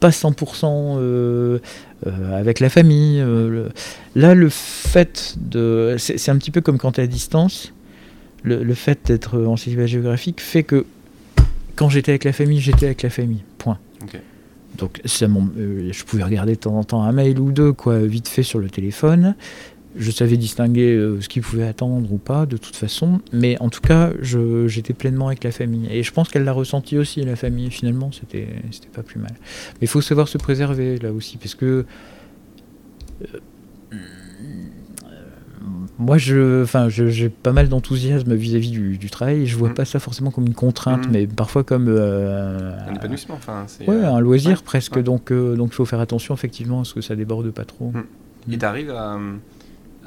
pas 100% euh, avec la famille. là, le fait de. C'est un petit peu comme quand tu es à distance. Le, fait d'être en célibat géographique fait que quand j'étais avec la famille, j'étais avec la famille. Point. Donc ça, je pouvais regarder de temps en temps un mail ou deux, quoi, vite fait sur le téléphone je savais distinguer euh, ce qu'il pouvait attendre ou pas, de toute façon. Mais en tout cas, j'étais pleinement avec la famille. Et je pense qu'elle l'a ressenti aussi, la famille. Finalement, c'était pas plus mal. Mais il faut savoir se préserver, là aussi, parce que. Euh, moi, je, enfin, j'ai pas mal d'enthousiasme vis-à-vis du, travail. Et je vois mm. pas ça forcément comme une contrainte, mm. mais parfois comme euh, un épanouissement. Enfin, ouais, un loisir presque. Donc, donc, il faut faire attention effectivement à ce que ça déborde pas trop. Mm. Et t'arrives à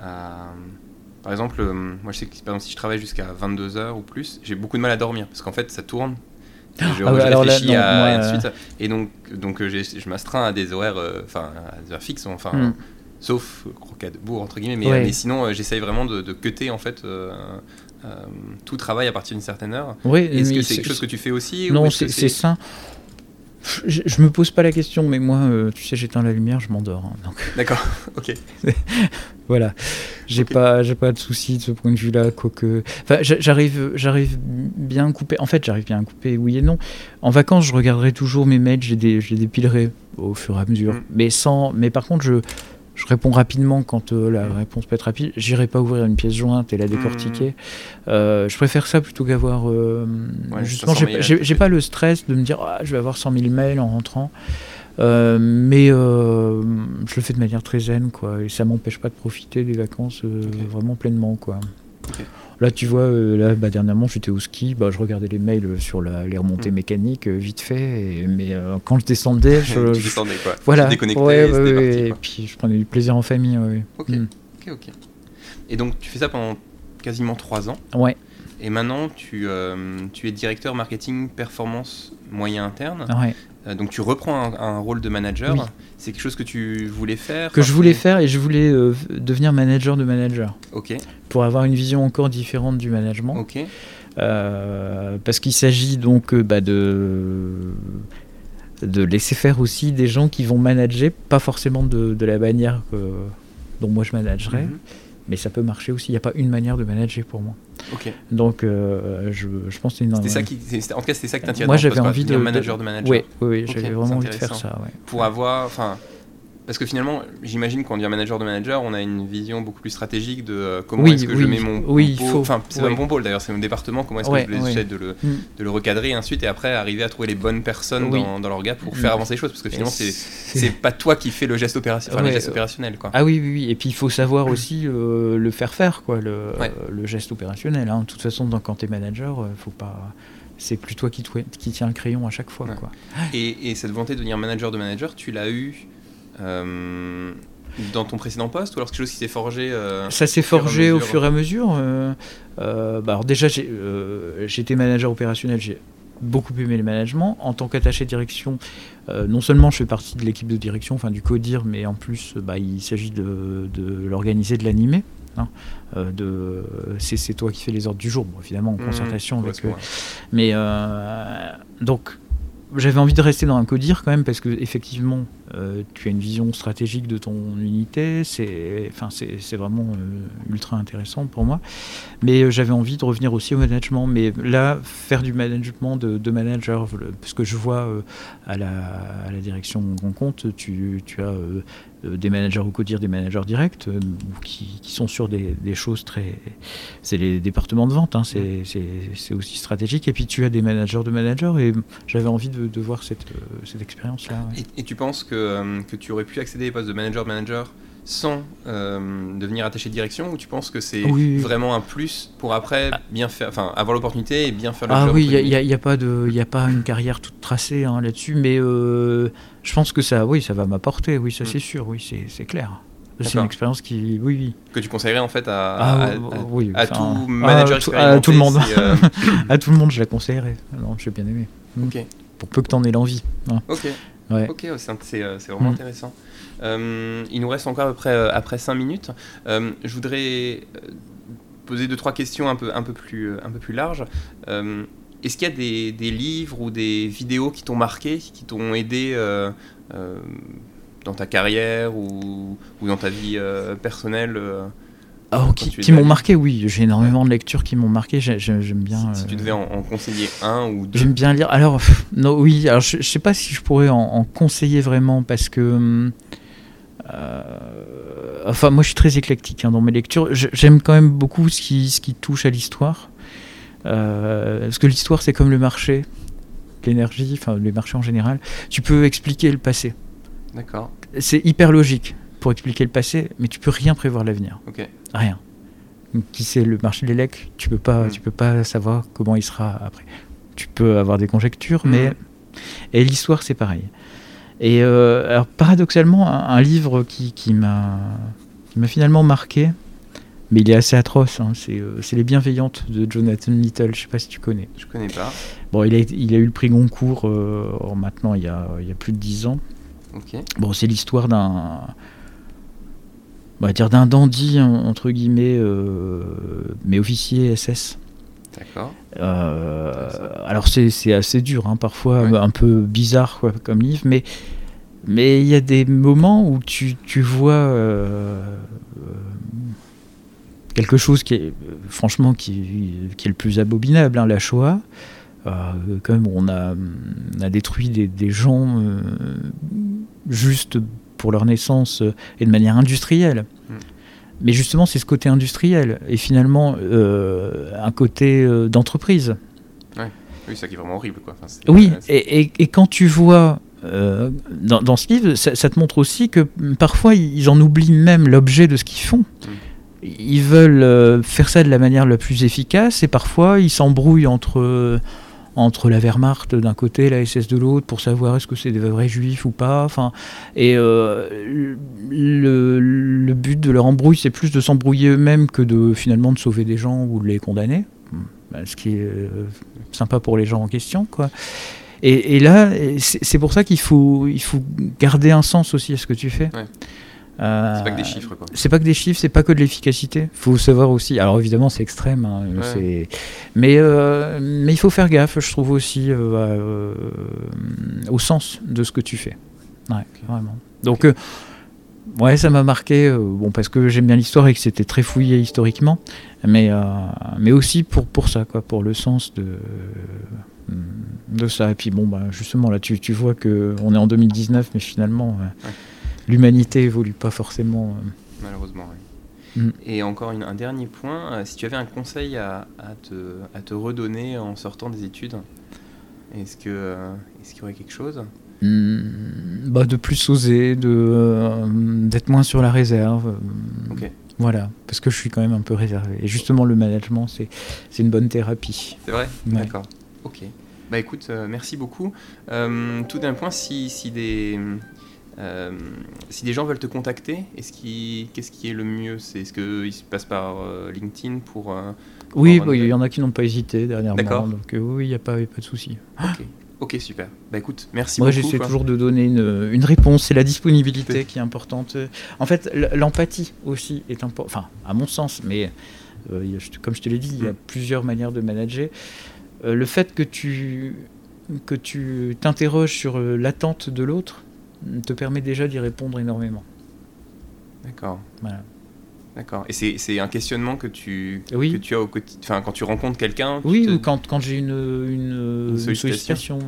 par exemple, euh, moi je sais que par exemple, si je travaille jusqu'à 22h ou plus, j'ai beaucoup de mal à dormir parce qu'en fait ça tourne. Je, ah réfléchis à, et, et donc, donc euh, je m'astreins à des horaires, euh, enfin à des heures fixes, enfin, hmm. sauf croquet de bourre entre guillemets, mais, mais sinon j'essaye vraiment de, de cutter en fait. tout travail à partir d'une certaine heure. Oui, Est-ce que c'est quelque chose que tu fais aussi Non, c'est sain. Je, je, me pose pas la question, mais moi, euh, tu sais, j'éteins la lumière, je m'endors. Hein, donc... D'accord, ok. voilà, j'ai okay. pas, j'ai pas de souci de ce point de vue-là, quoique. Enfin, j'arrive, j'arrive bien à couper. En fait, j'arrive bien à couper, oui et non. En vacances, je regarderai toujours mes mails, je les, je les dépilerai au fur et à mesure, mm. mais sans. Mais par contre, je je réponds rapidement quand euh, la réponse peut être rapide. J'irai pas ouvrir une pièce jointe et la décortiquer. Mmh. Euh, je préfère ça plutôt qu'avoir. Euh, ouais, justement, j'ai pas le stress de me dire ah, je vais avoir 100 000 mails en rentrant. Mais je le fais de manière très zen, quoi. Et ça m'empêche pas de profiter des vacances okay. vraiment pleinement, quoi. Okay. Là, tu vois, euh, là, bah, dernièrement, j'étais au ski, bah, je regardais les mails sur la, les remontées mmh. mécaniques, euh, vite fait, et, mais euh, quand je descendais, je. descendais quoi Voilà. Tu déconnectais, ouais, ouais, ouais, parti, et puis je prenais du plaisir en famille, ouais. Ok, mmh. ok, ok. Et donc, tu fais ça pendant quasiment trois ans. Ouais. Et maintenant, tu, euh, tu es directeur marketing performance moyen interne. Ouais. Euh, donc tu reprends un, un rôle de manager. Oui. C'est quelque chose que tu voulais faire Que je voulais faire et je voulais euh, devenir manager de manager. Ok. Pour avoir une vision encore différente du management. Ok. Euh, parce qu'il s'agit donc bah, de de laisser faire aussi des gens qui vont manager, pas forcément de, de la manière que, dont moi je managerais. Mm -hmm mais ça peut marcher aussi. Il n'y a pas une manière de manager pour moi. Donc, euh, je, je, pense que c'est une. C'était ça qui, en tout cas, c'était ça que t'intéresser. Moi, j'avais envie de manager de manager. Oui, oui, oui j'avais vraiment envie de faire ça. Ouais. Pour avoir, enfin, parce que finalement, j'imagine quand on dit manager de manager, on a une vision beaucoup plus stratégique de euh, comment oui, est-ce que oui, je mets mon oui, faut, enfin c'est pas mon pôle d'ailleurs, c'est mon département, comment est-ce que je j'essaie de le, mm. de le recadrer et ensuite et après arriver à trouver les bonnes personnes dans, dans l'orga pour faire Mm. avancer les choses parce que finalement c'est pas toi qui fais le geste opérationnel, enfin, geste opérationnel quoi. Ah oui, oui, oui. Et puis il faut savoir aussi euh, le faire faire, quoi, le, Ouais. le geste opérationnel. hein. De toute façon, dans- quand tu es manager, euh, faut pas. C'est plus toi qui, qui tiens le crayon à chaque fois. Ouais. Quoi. Et, et cette volonté de devenir manager de manager, tu l'as eu dans ton précédent poste ou alors quelque chose qui s'est forgé euh, Ça s'est forgé au fur et à mesure. euh, euh, bah alors déjà, euh, j'étais manager opérationnel, j'ai beaucoup aimé le management. En tant qu'attaché de direction, euh, non seulement je fais partie de l'équipe de direction, enfin du CODIR, mais en plus, bah, il s'agit de, l'organiser, de l'animer. hein. Euh, de- c'est toi qui fais les ordres du jour, bon, évidemment en Mmh, concertation avec ouais. Mais euh, donc, j'avais envie de rester dans un codir quand même parce que effectivement, euh, tu as une vision stratégique de ton unité. C'est, enfin, c'est, vraiment euh, ultra intéressant pour moi. Mais euh, j'avais envie de revenir aussi au management. Mais là, faire du management de, de manager, parce que je vois à, la, à la direction Grand Compte, tu, tu as des managers au codir, des managers directs, euh, qui, qui sont sur des, des choses très. C'est les départements de vente, hein, c'est, aussi stratégique. Et puis tu as des managers de managers, et j'avais envie de, de voir cette, cette expérience-là. ouais. Et, et tu penses que, euh, que tu aurais pu accéder aux postes de manager de manager sans euh, devenir attaché de direction ou tu penses que c'est Oui. vraiment un plus pour après bien faire, enfin avoir l'opportunité et bien faire le Ah job oui, il n'y a, guillemets? y a pas de, y a pas une carrière toute tracée hein, là-dessus, mais euh, je pense que ça, oui, ça va m'apporter, oui, ça Mm. c'est sûr, oui, c'est c'est clair. C'est une expérience qui, oui, oui, que tu conseillerais en fait à, Ah, à- à- oui, à enfin, tout manager tout- à tout le expérimenté, monde. si, euh, à tout le monde, je la conseillerais. Non, j'ai bien aimé. Ok, Pour peu que t'en aies l'envie. hein. ok, Ouais. ok, c'est euh, c'est vraiment Mm. intéressant. Euh, il nous reste encore à peu près euh, après 5 minutes. Euh, je voudrais poser deux trois questions un peu un peu plus un peu plus larges. Est-ce qu'il y a des, des livres ou des vidéos qui t'ont marqué, qui t'ont aidé dans ta carrière ou, ou dans ta vie personnelle quand qui m'ont marqué, oui, j'ai énormément de lectures qui m'ont marqué, j'ai- j'ai- j'aime bien. si, si tu euh, devais en, en conseiller un ou deux J'aime bien lire. Alors, pff, non, oui, alors je, je sais pas si je pourrais en, en conseiller vraiment parce que. euh, enfin, moi je suis très éclectique hein, dans mes lectures. J'aime quand même beaucoup ce qui, ce qui touche à l'histoire. Euh, parce que l'histoire, c'est comme le marché, l'énergie, enfin les marchés en général. Tu peux expliquer le passé. D'accord, C'est hyper logique pour expliquer le passé, mais tu peux rien prévoir l'avenir. Rien. Qui c'est le marché de l'élec Tu peux pas, Mm. tu peux pas savoir comment il sera après. Tu peux avoir des conjectures, Mm. mais et l'histoire c'est pareil. Et euh, alors paradoxalement, un, un livre qui, qui m'a qui m'a finalement marqué, mais il est assez atroce. hein, c'est euh, c'est Les Bienveillantes de Jonathan Little. Je sais pas si tu connais. Je connais pas. Bon, il a, il a eu le prix Goncourt euh, maintenant il y, a, il y a plus de 10 ans. Bon, c'est l'histoire d'un. On va dire d'un dandy, en- entre guillemets, euh, mais officier SS. D'accord. alors c'est assez dur, hein, parfois un peu bizarre quoi, comme livre, mais mais il y a des moments où tu, tu vois quelque chose qui est franchement qui, qui est le plus abominable, hein, la Shoah. Euh, quand on a, a détruit des, gens euh, juste pour leur naissance euh, et de manière industrielle. Mm. Mais justement, c'est ce côté industriel et finalement un côté d'entreprise. Oui, ça qui est vraiment horrible. Quoi. oui, et, et, quand tu vois dans, dans, ce livre, ça, te montre aussi que parfois ils en oublient même l'objet de ce qu'ils font. Mm ils veulent euh, faire ça de la manière la plus efficace et parfois ils s'embrouillent entre, euh, entre la Wehrmacht d'un côté la SS de l'autre pour savoir est-ce que c'est des vrais juifs ou pas. Enfin, et euh, le, but de leur embrouille, c'est plus de s'embrouiller eux-mêmes que de finalement de sauver des gens ou de les condamner. Ben, ce qui est sympa pour les gens en question. Quoi. Et, et là, c'est pour ça qu'il faut, il faut garder un sens aussi à ce que tu fais. Euh, c'est pas que des chiffres, quoi. C'est pas que des chiffres, c'est pas que de l'efficacité. Faut savoir aussi. Alors évidemment, c'est extrême, hein, mais euh, mais il faut faire gaffe, je trouve aussi euh, au sens de ce que tu fais. Ouais, vraiment. Donc ouais, ça m'a marqué. bon, parce que j'aime bien l'histoire et que c'était très fouillé historiquement, mais mais aussi pour pour ça, quoi, pour le sens de de ça. Et puis bon, bah justement là, tu, tu vois que on est en 2019, mais finalement l'humanité évolue pas forcément. Euh. Malheureusement, oui. Mm. Et encore un dernier point, euh, si tu avais un conseil à, te, à, te, redonner en sortant des études, est-ce euh, qu'il y aurait quelque chose? Mm. bah, De plus oser, de, d'être moins sur la réserve. Voilà, parce que je suis quand même un peu réservé. Et justement, le management, c'est, c'est une bonne thérapie. C'est vrai? D'accord. Ok. Bah écoute, merci beaucoup. tout d'un point, si, si des euh, si des gens veulent te contacter, est-ce qu'est-ce qui est le mieux? C'est est-ce qu'ils se passent par euh, LinkedIn pour, euh, Oui, il y en a qui n'ont pas hésité dernièrement. Donc oui, il n'y a pas, pas de souci. Ok. super. Bah écoute, merci Moi, j'essaie toujours de donner une, une réponse. C'est la disponibilité qui est importante. En fait, l'empathie aussi est importante. Enfin, à mon sens, mais comme je te l'ai dit, il y a mm. plusieurs manières de manager. le fait que tu que tu t'interroges sur l'attente de l'autre, te permet déjà d'y répondre énormément. D'accord. Voilà. D'accord. Et c'est un questionnement que tu, que tu as au quotidien. Enfin, quand tu rencontres quelqu'un. Oui, ou quand, quand j'ai une, une, sollicitation.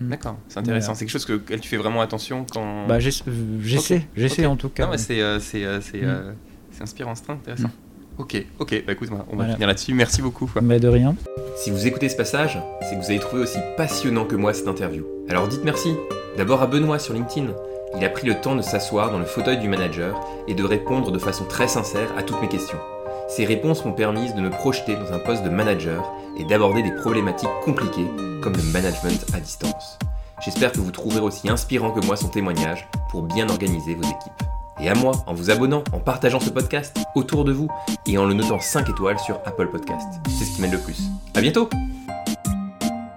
Mm. D'accord, c'est intéressant. C'est quelque chose que tu fais vraiment attention quand. Bah, j'essaie, j'essaie en tout cas. Non, c'est euh, euh, mm. euh, inspirant, c'est intéressant. Mm. Ok, ok, bah écoute, on va finir là-dessus. Merci beaucoup. Mais de rien. Si vous écoutez ce passage, c'est que vous avez trouvé aussi passionnant que moi cette interview. Alors dites merci. D'abord à Benoît sur LinkedIn. Il a pris le temps de s'asseoir dans le fauteuil du manager et de répondre de façon très sincère à toutes mes questions. Ces réponses m'ont permis de me projeter dans un poste de manager et d'aborder des problématiques compliquées comme le management à distance. J'espère que vous trouverez aussi inspirant que moi son témoignage pour bien organiser vos équipes. Et à moi, en vous abonnant, en partageant ce podcast autour de vous et en le notant 5 étoiles sur Apple Podcast. C'est ce qui m'aide le plus. A bientôt